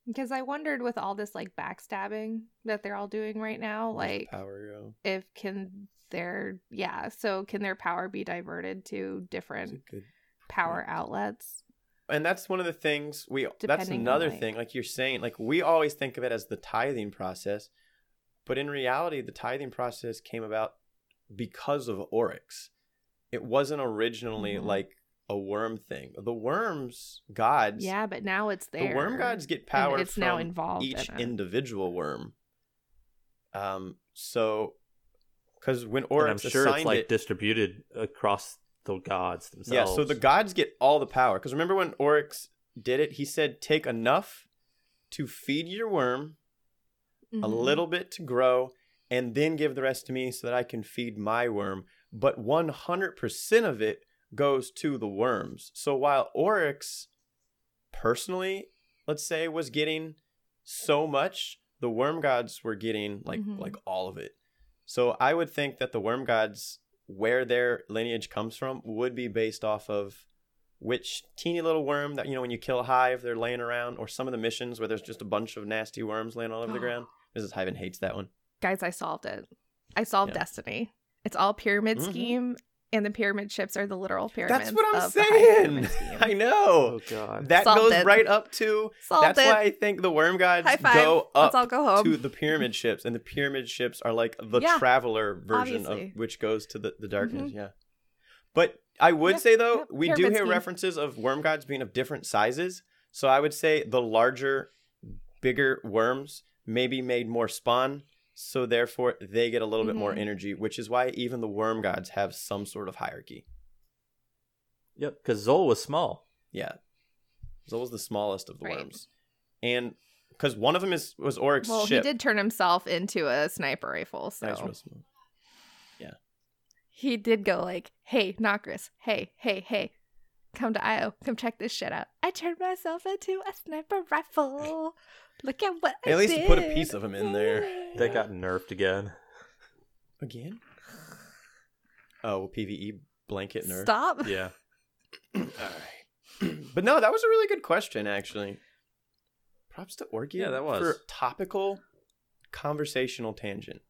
Because I wondered with all this like backstabbing that they're all doing right now, where's like power go. if can their yeah, so can their power be diverted to different a good power outlets? and that's one of the things we that's Depending on, another like- thing like you're saying like we always think of it as the tithing process but in reality the tithing process came about because of oryx it wasn't originally Mhm. like a worm thing the worms gods Yeah, but now it's there. the worm gods get power it's from now involved each in individual worm um so because when and I'm sure it's like it, distributed across the gods themselves. yeah, so the gods get all the power. Because remember when Oryx did it, he said, take enough to feed your worm, a Mhm. little bit to grow, and then give the rest to me so that I can feed my worm. But 100% of it goes to the worms. So while Oryx personally, let's say, was getting so much, the worm gods were getting like Mhm. like all of it. So I would think that the worm gods where their lineage comes from would be based off of which teeny little worm that you know when you kill a hive they're laying around or some of the missions where there's just a bunch of nasty worms laying all over the ground mrs hyven hates that one Guys, I solved it. I solved Yeah. Destiny. It's all pyramid Mhm. scheme, and the pyramid ships are the literal pyramids. that's what i'm of the Hive saying i know oh god. that Solved goes it. right up to Solved that's it. why i think the worm gods High five. go Let's all go home. to the pyramid ships and the pyramid ships are like the Yeah, traveler version obviously. of which goes to the, the darkness Mhm. yeah but i would Yeah, say though yep, we do hear scheme. references of worm gods being of different sizes so i would say the larger bigger worms maybe made more spawn so therefore they get a little bit more Mhm. energy which is why even the worm gods have some sort of hierarchy Yep, because Xol was small. yeah Xol was the smallest of the Right. worms and because one of them is was Oryx's well, ship he did turn himself into a sniper rifle, so That was real small. he did go like, "Hey, Nokris, hey, hey, hey, come to Io, come check this shit out. I turned myself into a sniper rifle. Look at what I At least put a piece of him in there. That got nerfed again. Again? Oh, PVE blanket nerf. Stop. Yeah. Alright. but no, that was a really good question, actually. Props to Orchid Yeah, that was. for topical conversational tangent.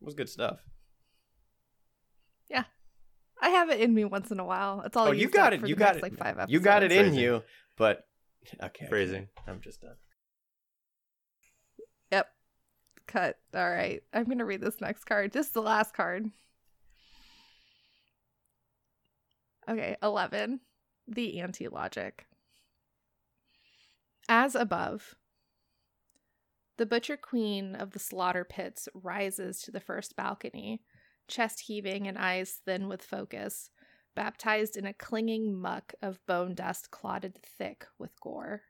It was good stuff. I have it in me once in a while. It's all. oh, you got up it. You got next, it. Like five episodes. you got it in you, but okay. Phrasing. I'm just done. Yep. Cut. All right. I'm gonna read this next card. This is the last card. Okay, eleven. The anti-logic. As above. The butcher queen of the slaughter pits rises to the first balcony, chest heaving and eyes thin with focus, baptized in a clinging muck of bone dust clotted thick with gore.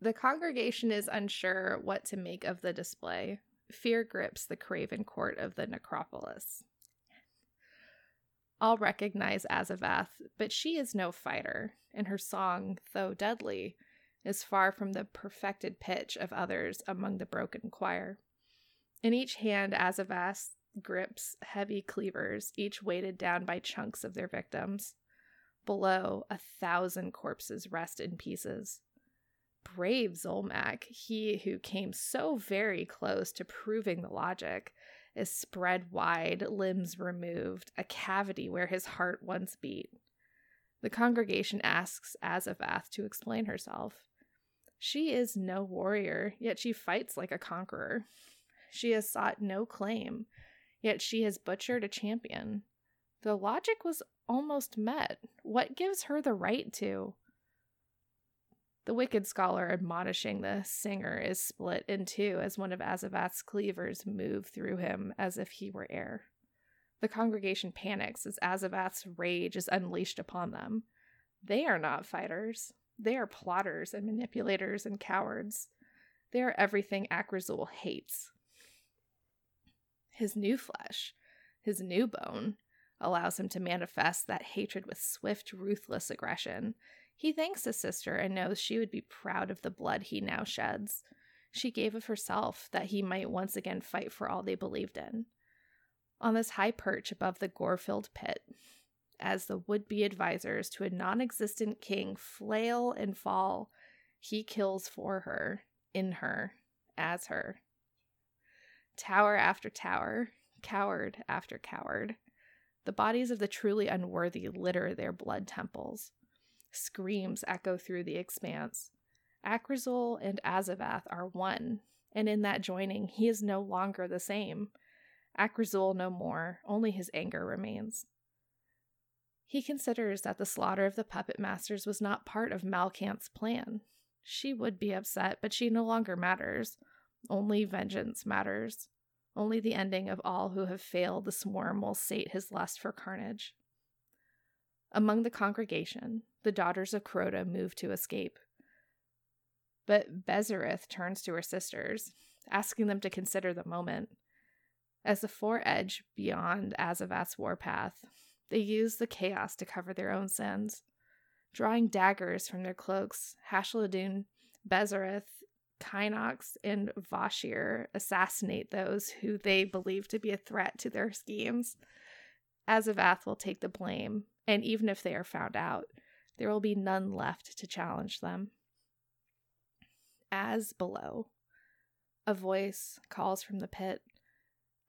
The congregation is unsure what to make of the display. Fear grips the craven court of the necropolis. All recognize Azavath, but she is no fighter, and her song, though deadly, is far from the perfected pitch of others among the broken choir. In each hand, Azavath grips heavy cleavers, each weighted down by chunks of their victims. Below, a thousand corpses rest in pieces. Brave Zulmak, he who came so very close to proving the logic, is spread wide, limbs removed, a cavity where his heart once beat. The congregation asks Azavath to explain herself. She is no warrior, yet she fights like a conqueror. She has sought no claim, yet she has butchered a champion. The logic was almost met. What gives her the right to? The wicked scholar admonishing the singer is split in two as one of Azavath's cleavers move through him as if he were air. The congregation panics as Azavath's rage is unleashed upon them. They are not fighters. They are plotters and manipulators and cowards. They are everything Akrazul hates. His new flesh, his new bone, allows him to manifest that hatred with swift, ruthless aggression. He thanks his sister and knows she would be proud of the blood he now sheds. She gave of herself that he might once again fight for all they believed in. On this high perch above the gore filled pit, as the would be advisors to a non existent king flail and fall, he kills for her, in her, as her. Tower after tower, coward after coward, the bodies of the truly unworthy litter their blood temples. Screams echo through the expanse. Akrazul and Azavath are one, and in that joining, he is no longer the same. Akrazul no more, only his anger remains. He considers that the slaughter of the puppet masters was not part of Malkanth's plan. She would be upset, but she no longer matters. Only vengeance matters. Only the ending of all who have failed the swarm will sate his lust for carnage. Among the congregation, the daughters of Crota move to escape. But Bezerith turns to her sisters, asking them to consider the moment. As the four edge beyond Azavath's warpath, they use the chaos to cover their own sins. Drawing daggers from their cloaks, Hashladûn, Bezerith, Kynox, and Vashir assassinate those who they believe to be a threat to their schemes. Azavath will take the blame, and even if they are found out, there will be none left to challenge them. As below, a voice calls from the pit.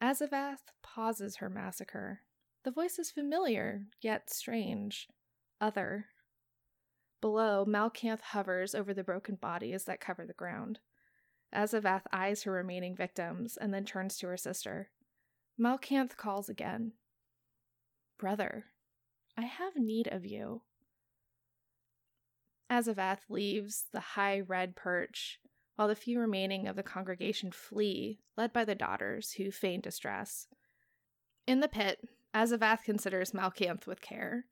Azavath pauses her massacre. The voice is familiar, yet strange, other. Below, Malkanth hovers over the broken bodies that cover the ground. Azavath eyes her remaining victims and then turns to her sister. Malkanth calls again. Brother, I have need of you. Azavath leaves the high red perch, while the few remaining of the congregation flee, led by the daughters, who feign distress. In the pit, Azavath considers Malkanth with care.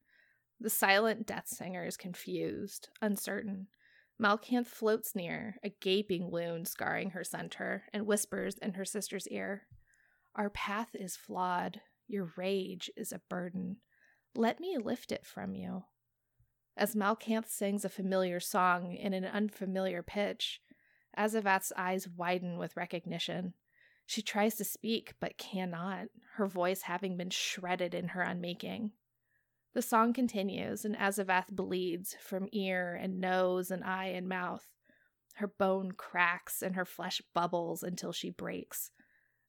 The silent death singer is confused, uncertain. Malkanth floats near, a gaping wound scarring her center, and whispers in her sister's ear Our path is flawed. Your rage is a burden. Let me lift it from you. As Malkanth sings a familiar song in an unfamiliar pitch, Azavath's eyes widen with recognition. She tries to speak, but cannot, her voice having been shredded in her unmaking. The song continues, and Azavath bleeds from ear and nose and eye and mouth. Her bone cracks and her flesh bubbles until she breaks.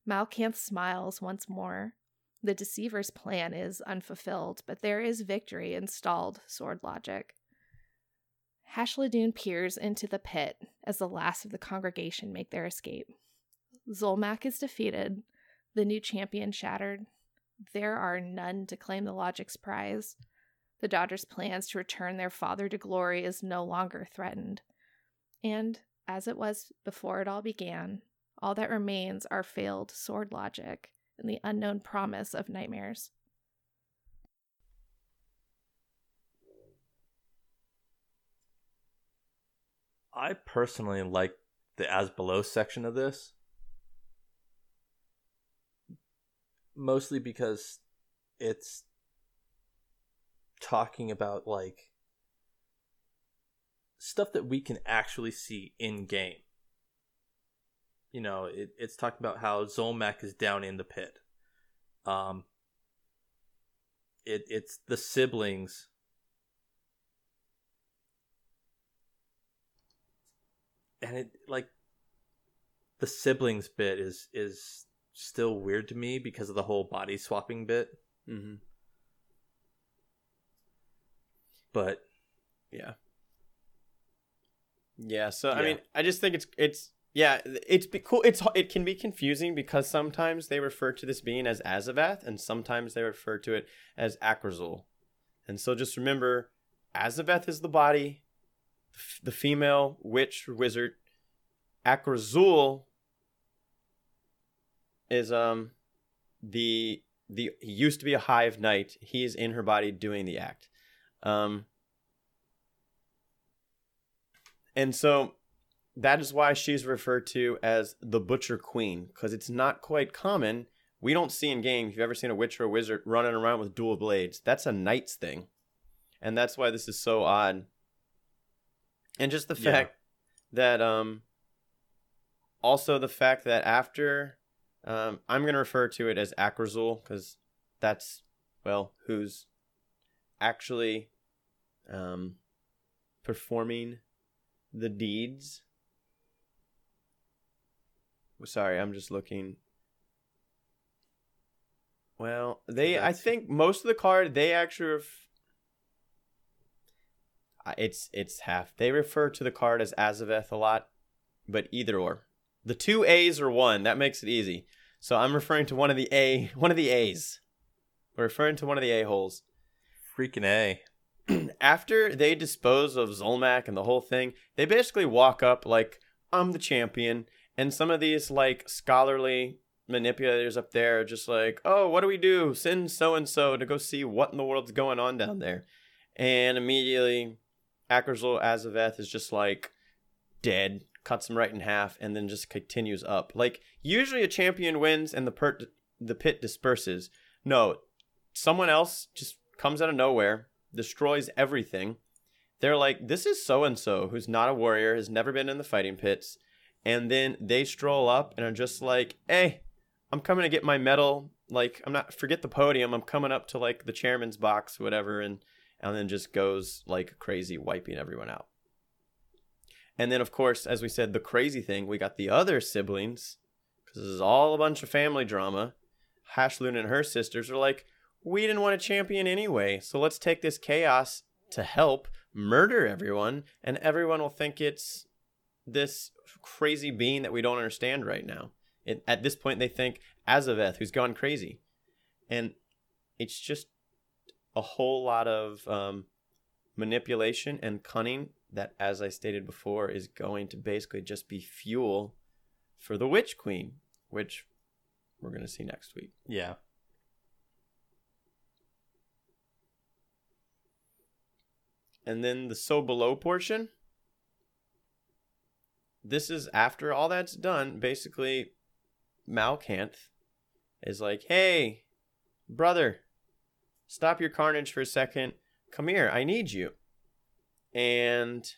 Malkanth smiles once more. The deceiver's plan is unfulfilled, but there is victory in stalled sword logic. Hashladûn peers into the pit as the last of the congregation make their escape. Zulmak is defeated, the new champion shattered, there are none to claim the Logic's prize. The Dodgers' plans to return their father to glory is no longer threatened. And, as it was before it all began, all that remains are failed sword logic and the unknown promise of nightmares. I personally like the as below section of this. Mostly because it's talking about like stuff that we can actually see in game. You know, it, it's talking about how Zulmak is down in the pit. Um, it it's the siblings. And it like the siblings bit is is still weird to me because of the whole body swapping bit. Mm-hmm. But Yeah. Yeah. So I mean, I just think it's it's yeah, it's be cool. It's it can be confusing because sometimes they refer to this being as Azavath, and sometimes they refer to it as Akrazul. And so just remember, Azavath is the body, the female witch wizard. Akrazul is um the the he used to be a hive knight. He's in her body doing the act. Um, and so that is why she's referred to as the Butcher Queen, because it's not quite common we don't see in game. If you've ever seen a witch or a wizard running around with dual blades, that's a knight's thing, and that's why this is so odd. And just the Yeah. fact that um, also the fact that after um, I'm gonna refer to it as Akrazul because that's well who's actually um performing the deeds. Sorry, I'm just looking. Well, they I think most of the card they actually ref- it's it's half. They refer to the card as Azavath a lot, but either or. The two A's are one, that makes it easy. So I'm referring to one of the A one of the A's. We're referring to one of the A holes Freaking A. after they dispose of Zulmak and the whole thing, they basically walk up like, I'm the champion. And some of these like scholarly manipulators up there are just like, oh, what do we do? Send so and so to go see what in the world's going on down there. And immediately, Akrazul Azavath is just like dead, cuts him right in half, and then just continues up. Like, usually a champion wins and the, per- the pit disperses. No, someone else just comes out of nowhere, destroys everything. They're like, this is so and so who's not a warrior, has never been in the fighting pits. And then they stroll up and are just like, hey, I'm coming to get my medal. Like, I'm not, forget the podium. I'm coming up to like the chairman's box, whatever. And, and then just goes like crazy, wiping everyone out. And then, of course, as we said, the crazy thing, we got the other siblings, because this is all a bunch of family drama. Hashloon and her sisters are like, we didn't want a champion anyway, so let's take this chaos to help murder everyone, and everyone will think it's this crazy being that we don't understand right now. It, at this point, they think Azavath, who's gone crazy. And it's just a whole lot of um, manipulation and cunning that, as I stated before, is going to basically just be fuel for the Witch Queen, which we're going to see next week. Yeah. And then the so below portion. This is after all that's done. Basically, Malkanth is like, hey, brother, stop your carnage for a second. Come here, I need you. And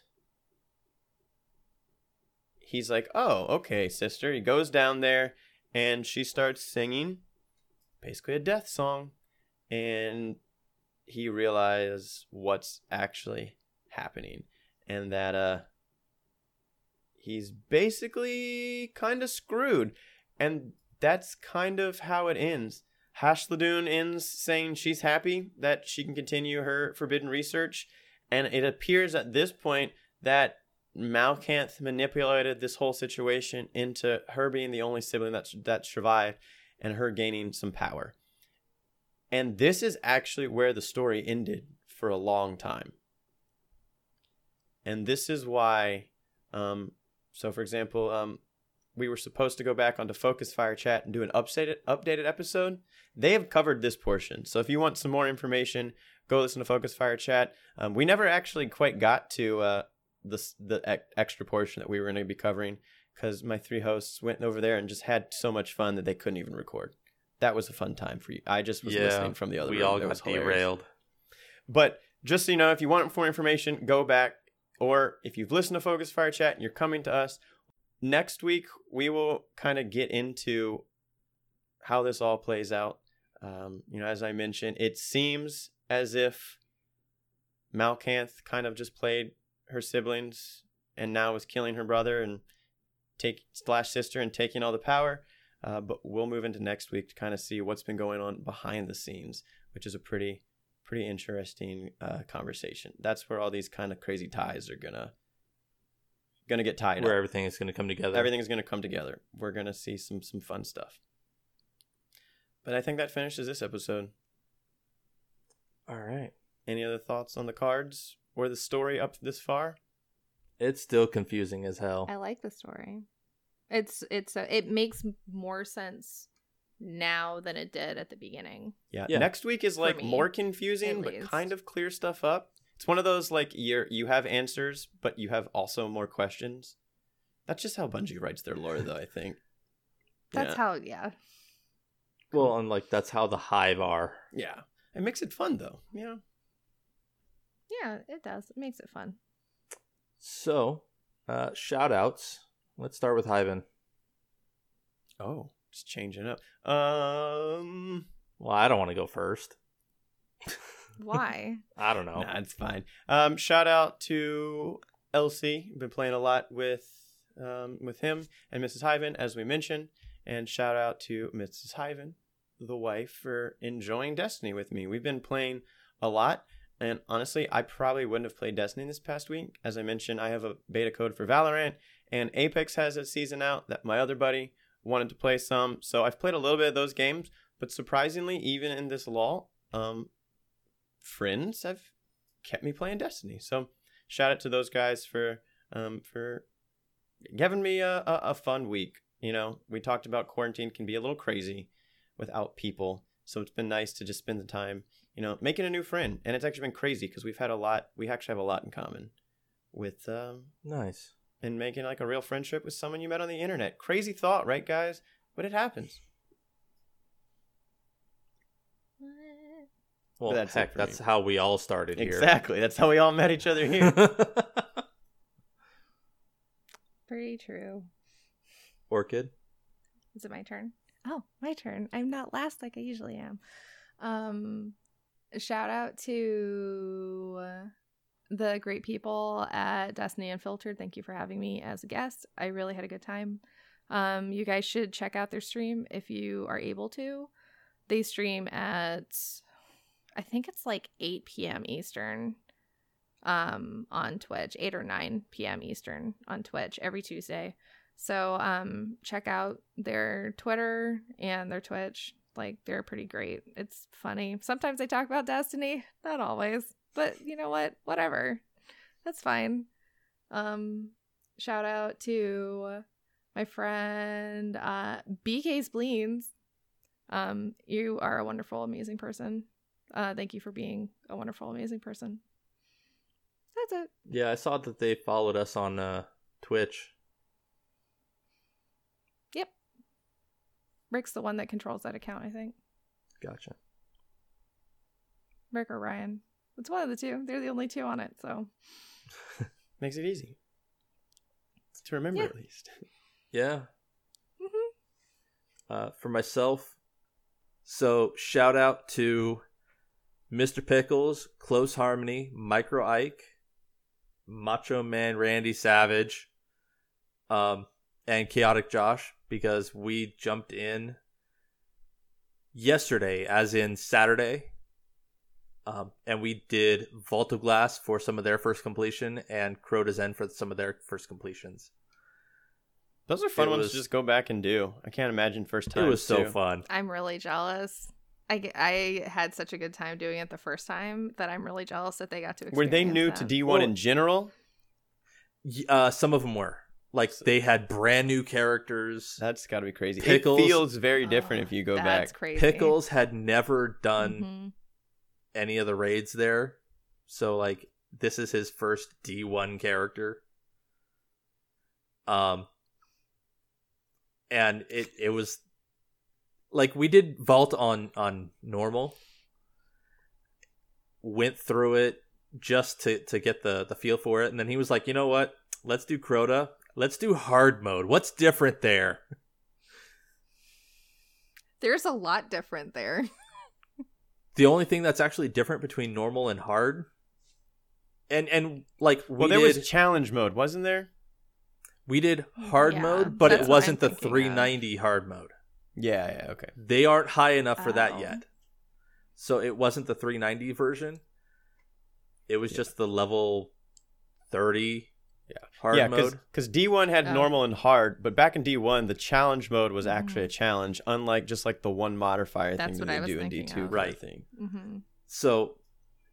he's like, oh, okay, sister. He goes down there and she starts singing basically a death song. And he realizes what's actually happening and that uh he's basically kind of screwed and that's kind of how it ends Hashladûn ends saying she's happy that she can continue her forbidden research and it appears at this point that Malkanth manipulated this whole situation into her being the only sibling that that survived and her gaining some power and this is actually where the story ended for a long time. And this is why, um, so for example, um, we were supposed to go back onto Focus Fire Chat and do an updated updated episode. They have covered this portion. So if you want some more information, go listen to Focus Fire Chat. Um, we never actually quite got to uh, the the extra portion that we were going to be covering because my three hosts went over there and just had so much fun that they couldn't even record that was a fun time for you. I just was yeah. listening from the other we room. all That got derailed. But just so you know, if you want more information, go back. Or if you've listened to Focus Fire Chat and you're coming to us, next week we will kind of get into how this all plays out. Um, you know, as I mentioned, it seems as if Malkanth kind of just played her siblings and now is killing her brother and take slash sister and taking all the power. Uh, but we'll move into next week to kind of see what's been going on behind the scenes, which is a pretty pretty interesting uh, conversation. That's where all these kind of crazy ties are gonna gonna get tied Where up. everything is going to come together. Everything's gonna come together. We're gonna see some some fun stuff. But I think that finishes this episode. All right. Any other thoughts on the cards or the story up this far? It's still confusing as hell. I like the story. It's it's a, it makes more sense now than it did at the beginning. Yeah. Yeah. Next week is like me, more confusing, but least. kind of clear stuff up. It's one of those like you you have answers, but you have also more questions. That's just how Bungie writes their lore, though. I think. That's Yeah. how yeah. Well, and like that's how the hive are. Yeah, it makes it fun though. You know. Yeah, it does. It makes it fun. So, uh, shout outs. Let's start with Hyven. Oh, just changing up. Um, Well, I don't want to go first. Why? I don't know. nah, it's fine. Um, shout out to Elsie. Been playing a lot with um with him and Mrs. Hyven, as we mentioned, and shout out to Mrs. Hyven, the wife, for enjoying Destiny with me. We've been playing a lot. And honestly, I probably wouldn't have played Destiny this past week. As I mentioned, I have a beta code for Valorant, and Apex has a season out that my other buddy wanted to play some. So I've played a little bit of those games, but surprisingly, even in this lull, um, friends have kept me playing Destiny. So shout out to those guys for um, for giving me a, a, a fun week. You know, we talked about quarantine can be a little crazy without people. So it's been nice to just spend the time, you know, making a new friend. And it's actually been crazy because we've had a lot, we actually have a lot in common with, um, Nice. and making like a real friendship with someone you met on the internet. Crazy thought, right, guys? But it happens. Well, That's heck, that's how we all started here. Exactly. That's how we all met each other here. Pretty true. Orchid. Is it my turn? Oh, my turn. I'm not last like I usually am. Um, shout out to the great people at Destiny Unfiltered. Thank you for having me as a guest. I really had a good time. Um, you guys should check out their stream if you are able to. They stream at, I think it's like 8 p.m. Eastern um, on Twitch, 8 or 9 p.m. Eastern on Twitch every Tuesday. So um check out their Twitter and their Twitch. Like they're pretty great. It's funny. Sometimes they talk about Destiny, not always. But you know what? Whatever. That's fine. Um shout out to my friend uh BK Spleens. Um you are a wonderful amazing person. Uh thank you for being a wonderful amazing person. That's it. Yeah, I saw that they followed us on uh, Twitch. Yep. Rick's the one that controls that account, I think. Gotcha. Rick or Ryan. It's one of the two. They're the only two on it, so Makes it easy to remember Yeah. at least. Yeah. Mhm. Uh, for myself, so shout out to Mr. Pickles, Close Harmony, Micro Ike, Macho Man Randy Savage, um, and Chaotic Josh because we jumped in yesterday, as in Saturday. Um, and we did Vault of Glass for some of their first completion and Crota's End for some of their first completions. Those are fun It ones was- to just go back and do. I can't imagine first time. It was so fun. I'm really jealous. I, I had such a good time doing it the first time that I'm really jealous that they got to Were they new that. to D1 Well- in general? Uh, some of them were like they had brand new characters. That's got to be crazy. Pickles. It feels very different Oh, if you go That's back. crazy. Pickles had never done Mhm. any of the raids there, so like this is his first D one character. Um, and it it was like we did vault on on normal. Went through it just to to get the the feel for it, and then he was like, you know what? Let's do Crota. Let's do hard mode. What's different there? There's a lot different there. the only thing that's actually different between normal and hard and and like we Well, there did was challenge mode, wasn't there? we did hard Yeah, mode but it wasn't the thinking of. 390 hard mode Yeah, yeah, okay. they aren't high enough for that Oh. yet so it wasn't the 390 version it was just the level 30 Yeah. Hard yeah, mode because D1 had Oh. normal and hard, but back in D1, the challenge mode was actually Mhm. a challenge, unlike just like the one modifier That's thing what that I they do in D2. of. Right. Thing. hmm so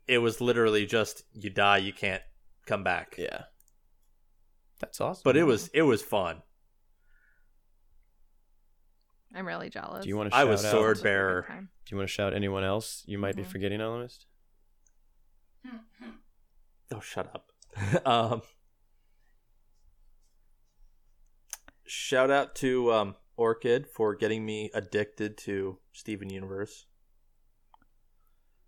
it was literally just you die you can't come back Yeah. That's awesome. but it was it was fun I'm really jealous. Do you want to I was out? sword Such bearer. Do you want to shout anyone else you might be Mhm. forgetting on the list? Oh, shut up. um, shout out to um, Orchid for getting me addicted to Steven Universe.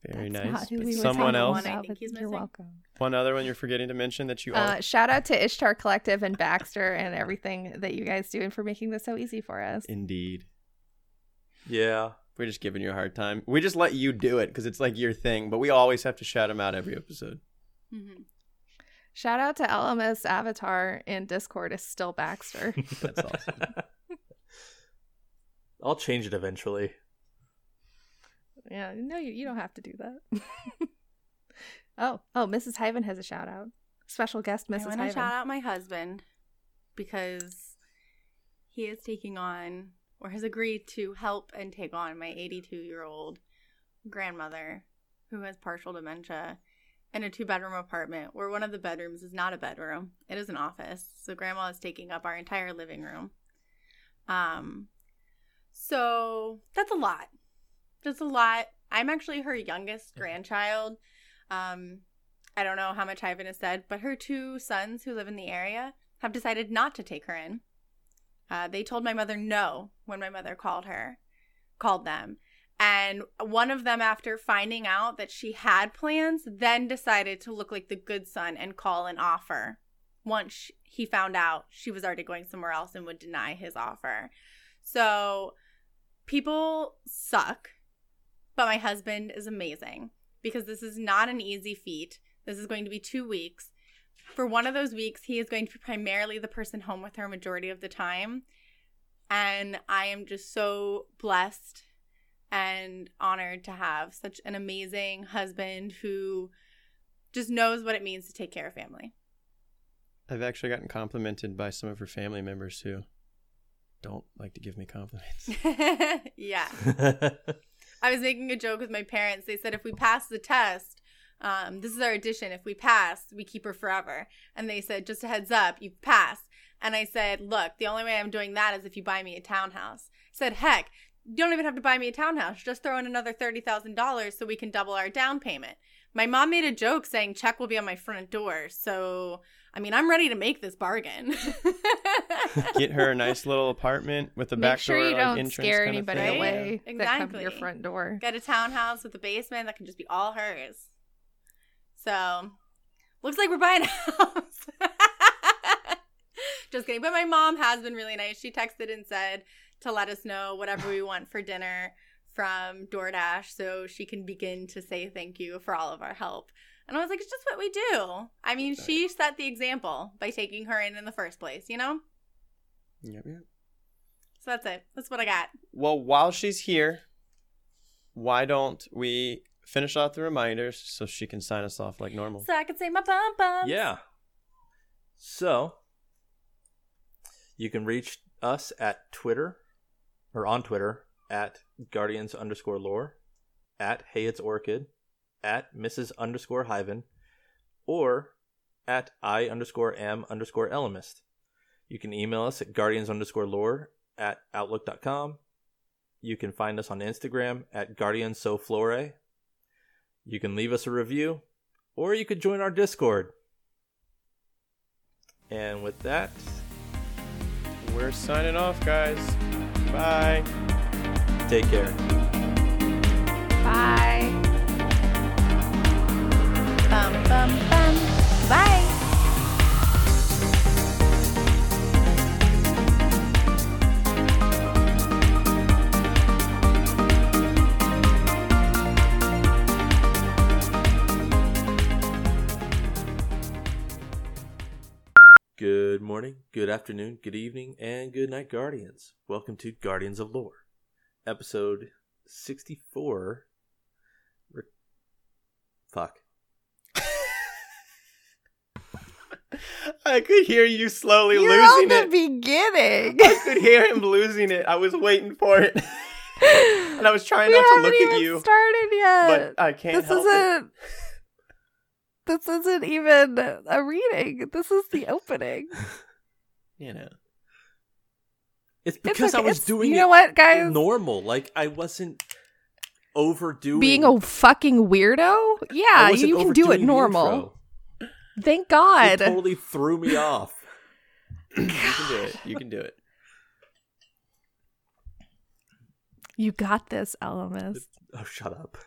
Very That's nice. not who But we Someone else. One I think he's You're welcome. One other one you're forgetting to mention that you are. Uh, shout out to Ishtar Collective and Baxter and everything that you guys do and for making this so easy for us. Indeed. Yeah. We're just giving you a hard time. We just let you do it because it's like your thing, but we always have to shout him out every episode. Mhm. Shout out to LMS Avatar in Discord is still Baxter. That's awesome. I'll change it eventually. yeah, no, you, you don't have to do that. oh, oh, Mrs. Hyven has a shout out. Special guest, Mrs. I want to shout out my husband because he is taking on or has agreed to help and take on my 82 year old grandmother who has partial dementia in a two bedroom apartment where one of the bedrooms is not a bedroom, it is an office. So grandma is taking up our entire living room. Um, so that's a lot. That's a lot. I'm actually her youngest grandchild. Um, I don't know how much Hyven has said, but her two sons who live in the area have decided not to take her in. Uh, they told my mother no when my mother called her, called them. And one of them, after finding out that she had plans, then decided to look like the good son and call an offer. Once he found out she was already going somewhere else and would deny his offer. So people suck, but my husband is amazing because this is not an easy feat. This is going to be two weeks. For one of those weeks, he is going to be primarily the person home with her majority of the time. And I am just so blessed and honored to have such an amazing husband who just knows what it means to take care of family. I've actually gotten complimented by some of her family members who don't like to give me compliments. yeah. I was making a joke with my parents. They said if we pass the test, um, this is our addition. If we pass, we keep her forever. And they said, just a heads up, you've passed. And I said, look, the only way I'm doing that is if you buy me a townhouse. I said, heck, you don't even have to buy me a townhouse. Just throw in another $30,000 so we can double our down payment. My mom made a joke saying check will be on my front door. So, I mean, I'm ready to make this bargain. Get her a nice little apartment with a Make back sure door, you like, don't entrance scare kind of anybody thing. away Yeah. that come to your Exactly. front door. Get a townhouse with a basement that can just be all hers. So, looks like we're buying a house. just kidding. But my mom has been really nice. She texted and said to let us know whatever we want for dinner from DoorDash so she can begin to say thank you for all of our help. And I was like, it's just what we do. I mean, she set the example by taking her in in the first place, you know? Yep, yep. So that's it. That's what I got. Well, while she's here, why don't we finish off the reminders so she can sign us off like normal? So I can say my bum bum. Yeah. So you can reach us at Twitter or on Twitter at Guardians underscore lore, at Hey It's Orchid, at Mrs. underscore Hyven, or at I underscore am underscore Elemist. You can email us at guardians underscore lore at outlook.com. You can find us on Instagram at guardians so flore. You can leave us a review, or you could join our Discord. And with that, We're signing off, guys. Bye. take care. Bye. Bum bum bum. Morning, good afternoon, good evening, and good night, Guardians. Welcome to Guardians of Lore, episode 64. Re- Fuck. I could hear you slowly You're losing on it. the beginning. I could hear him losing it. I was waiting for it. and I was trying we not to haven't look at you, started yet. but I can't this help it. isn't. This isn't even a reading. This is the opening. You know. It's It's because I was It's- doing You it know what, guys? normal. Like, I wasn't overdoing Being a fucking weirdo. Yeah, you can do it normal. Thank It God. totally threw me off. You can do it. You can do it. You got this, Elemist. Oh, shut up.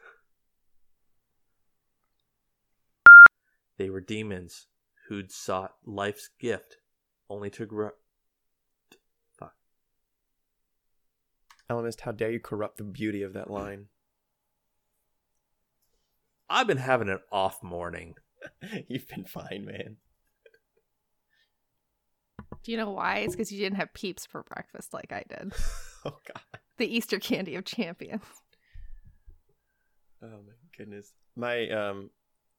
They were demons who'd sought life's gift only to grow. Fuck. Elemist, how dare you corrupt the beauty of that line? I've been having an off morning. You've been fine, man. Do you know why? It's because you didn't have peeps for breakfast like I did. Oh god. The Easter candy of champions. Oh my goodness. My um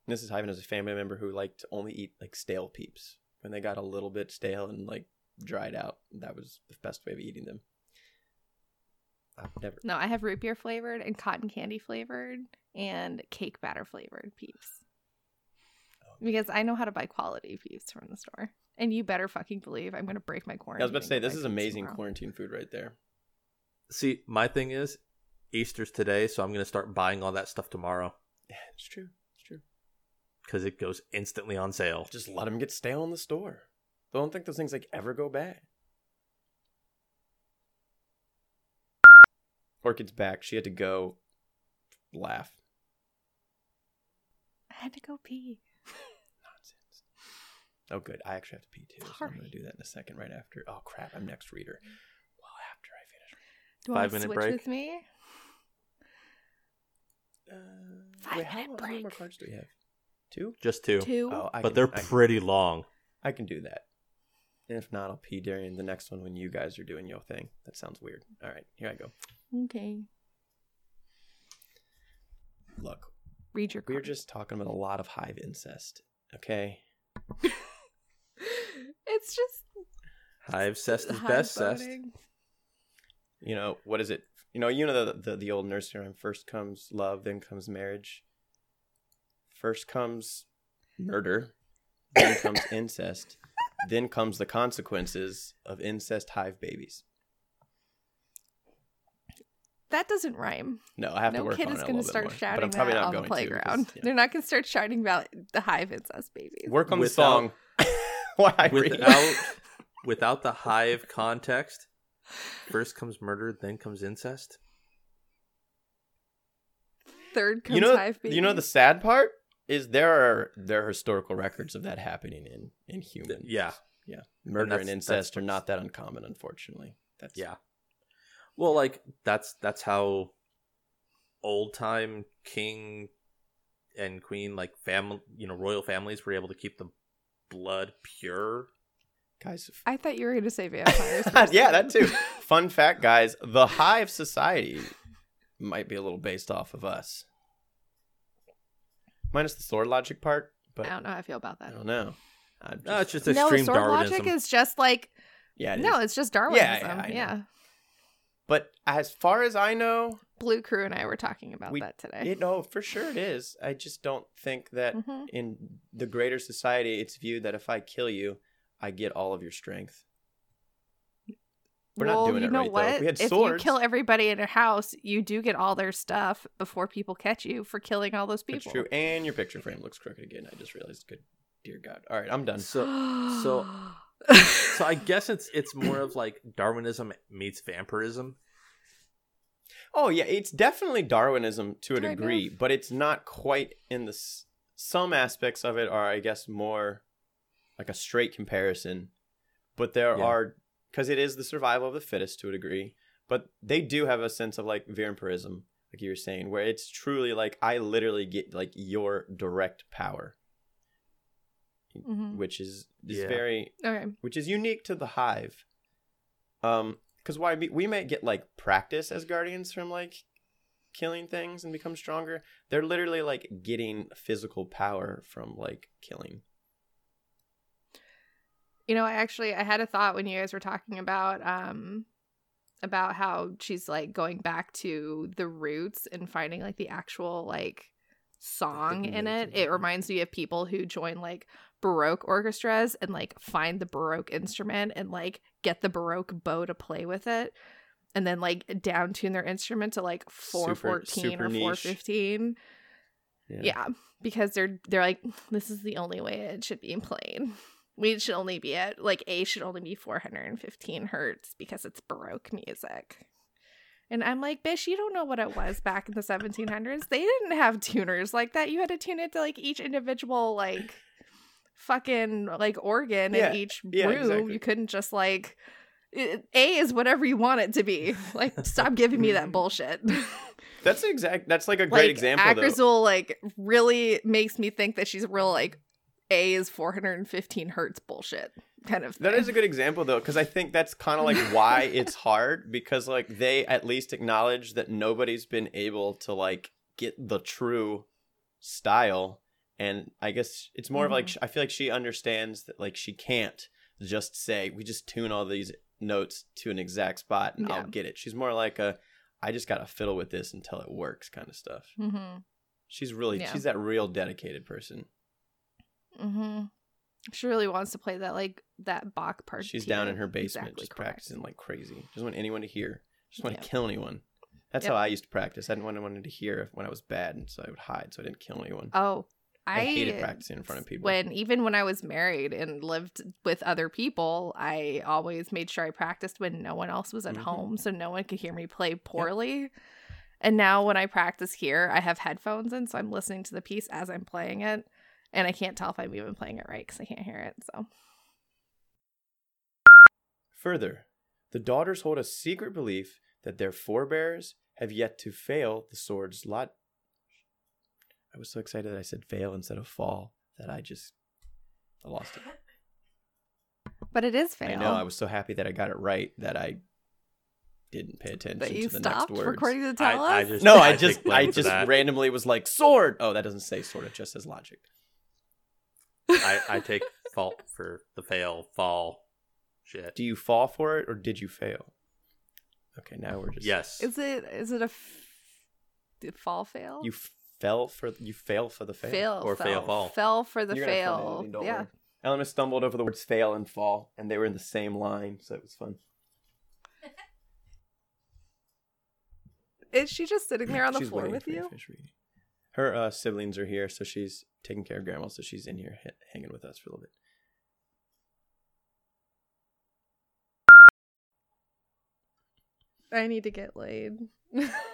Mrs. Hyven is a family member who liked to only eat like stale peeps. When they got a little bit stale and like dried out, that was the best way of eating them. I've never No, I have root beer flavored and cotton candy flavored and cake batter flavored peeps. Oh. Because I know how to buy quality peeps from the store. And you better fucking believe I'm going to break my quarantine. I was about to say this is amazing tomorrow. quarantine food right there. See, my thing is, Easter's today, so I'm going to start buying all that stuff tomorrow Yeah, it's true. It's true. because it goes instantly on sale. Just let them get stale in the store. I don't think those things like ever go bad. Orchid's back. She had to go laugh. I had to go pee. Nonsense. Oh, good. I actually have to pee too. So I'm going to do that in a second right after. Oh, crap. I'm next reader. Well, after I finish. Do you Five to minute switch break? with me? Uh, Five wait, how, minute how many more cards do we have? Two? Just two. Two. Oh, I but can, they're I can- pretty long. I can do that. And if not, I'll pee during the next one when you guys are doing your thing. That sounds weird. All right, here I go. Okay. Look, Read your we were card. just talking about a lot of hive incest. Okay, it's just Hive cest is high best cest. you know what is it? You know, you know the the, the old nursery rhyme. First comes love, then comes marriage. First comes murder, then comes incest, then comes the consequences of incest hive babies. That doesn't rhyme. No, I have to work kid on is it a going to little bit start more, but shouting I'm probably that on the going to, 'cause, playground. yeah. They're not going to start shouting about the hive incest babies. Work on the Without- song. Why I. Without without the hive context, first comes murder, then comes incest. Third comes you know, hive babies. you know the sad part is there are there are historical records of that happening in in human. Yeah, yeah. Murder and, that's- incest that's are not that uncommon, unfortunately. That's yeah. Well, like that's that's how old time king and queen, like family, you know, royal families were able to keep the blood pure. guys. I thought you were going to say vampires. yeah, that too. Fun fact, guys: the Hive Society might be a little based off of us, minus the sword logic part. But I don't know how I feel about that. I don't know. I'm No, it's just- just No, extreme sword Darwinism. logic is just like yeah, it no, is. it's just Darwinism. yeah, Yeah, I know. But as far as I know, Blue Crew and I were talking about We- that today. it, no, for sure it is. I just don't think that Mhm. in the greater society, it's viewed that if I kill you, I get all of your strength. We're not doing you it know right, though. what? If we had if swords- you kill everybody in a house, you do get all their stuff before people catch you for killing all those That's people. true. And your picture frame looks crooked again. I just realized. Good, dear God. All right, I'm done. So so so I guess it's it's more of like Darwinism meets vampirism. Oh yeah, it's definitely Darwinism to a Kind degree, but it's not quite in the. s- Some aspects of it are, I guess, more like a straight comparison, but there Yeah. are because it is the survival of the fittest to a degree. But they do have a sense of like vampirism, like you were saying, where it's truly like I literally get like your direct power, Mhm. which is is Yeah. very Okay. which is unique to the hive. Um, because why we, we might get like practice as guardians from like killing things and become stronger. They're literally like getting physical power from like killing. You know, I actually I had a thought when you guys were talking about um about how she's like going back to the roots and finding like the actual like song in it. It reminds me of people who join like baroque orchestras and like find the baroque instrument and like get the baroque bow to play with it and then like down tune their instrument to like 414 super or 415 Yeah. yeah. because they're they're like this is the only way it should be played we should only be at like a should only be 415 hertz because it's baroque music And I'm like, bitch, you don't know what it was back in the 1700s. They didn't have tuners like that. You had to tune it to like each individual like fucking like organ Yeah, in each yeah, room. exactly. You couldn't just like it- A is whatever you want it to be. Like, stop giving me that bullshit. That's exact. That's like a great like, example. Will like really makes me think that she's real like A is 415 hertz bullshit kind of. That thing. is a good example though, because I think that's kind of like why it's hard because like they at least acknowledge that nobody's been able to like get the true style, and I guess it's more of like Mhm. I feel like she understands that like she can't just say we just tune all these notes to an exact spot and Yeah. I'll get it. She's more like a I just gotta fiddle with this until it works kind of stuff. Mhm. She's really Yeah. she's that real dedicated person. Mm-hmm. She really wants to play that like that Bach part. She's down in her basement exactly just correct. practicing like crazy. Doesn't want anyone to hear. Just want Yeah. to kill anyone. That's Yep. how I used to practice. I didn't want anyone to hear when I was bad, and so I would hide so I didn't kill anyone. Oh, I, I, hated practicing in front of people. When even when I was married and lived with other people, I always made sure I practiced when no one else was at Mhm. home, so no one could hear me play poorly. And now when I practice here, I have headphones in, so I'm listening to the piece as I'm playing it, and I can't tell if I'm even playing it right because I can't hear it. So Further, the daughters hold a secret belief that their forebears have yet to fail the sword's lot. I was so excited that I said fail instead of fall that I just I lost it. but it is fail. I know. I was so happy that I got it right that I didn't pay attention that you to the next stopped words. recording to tell I, I us. just No, I take just I just randomly was like sword. Oh, that doesn't say sword. It just says logic. I, I take fault for the fail fall shit. Do you fall for it or did you fail? Okay, now we're just Yes. Is it is it a f- did fall fail? You fell for you fail for the fail. fail Or fell, fail fall. fell for the You're gonna it, fail. yeah. worry. Eleanor stumbled over the words fail and fall, and they were in the same line, so it was fun. Is she just sitting there on the She's floor with you? Her uh, siblings are here, so she's taking care of grandma, so she's in here ha- hanging with us for a little bit. I need to get laid.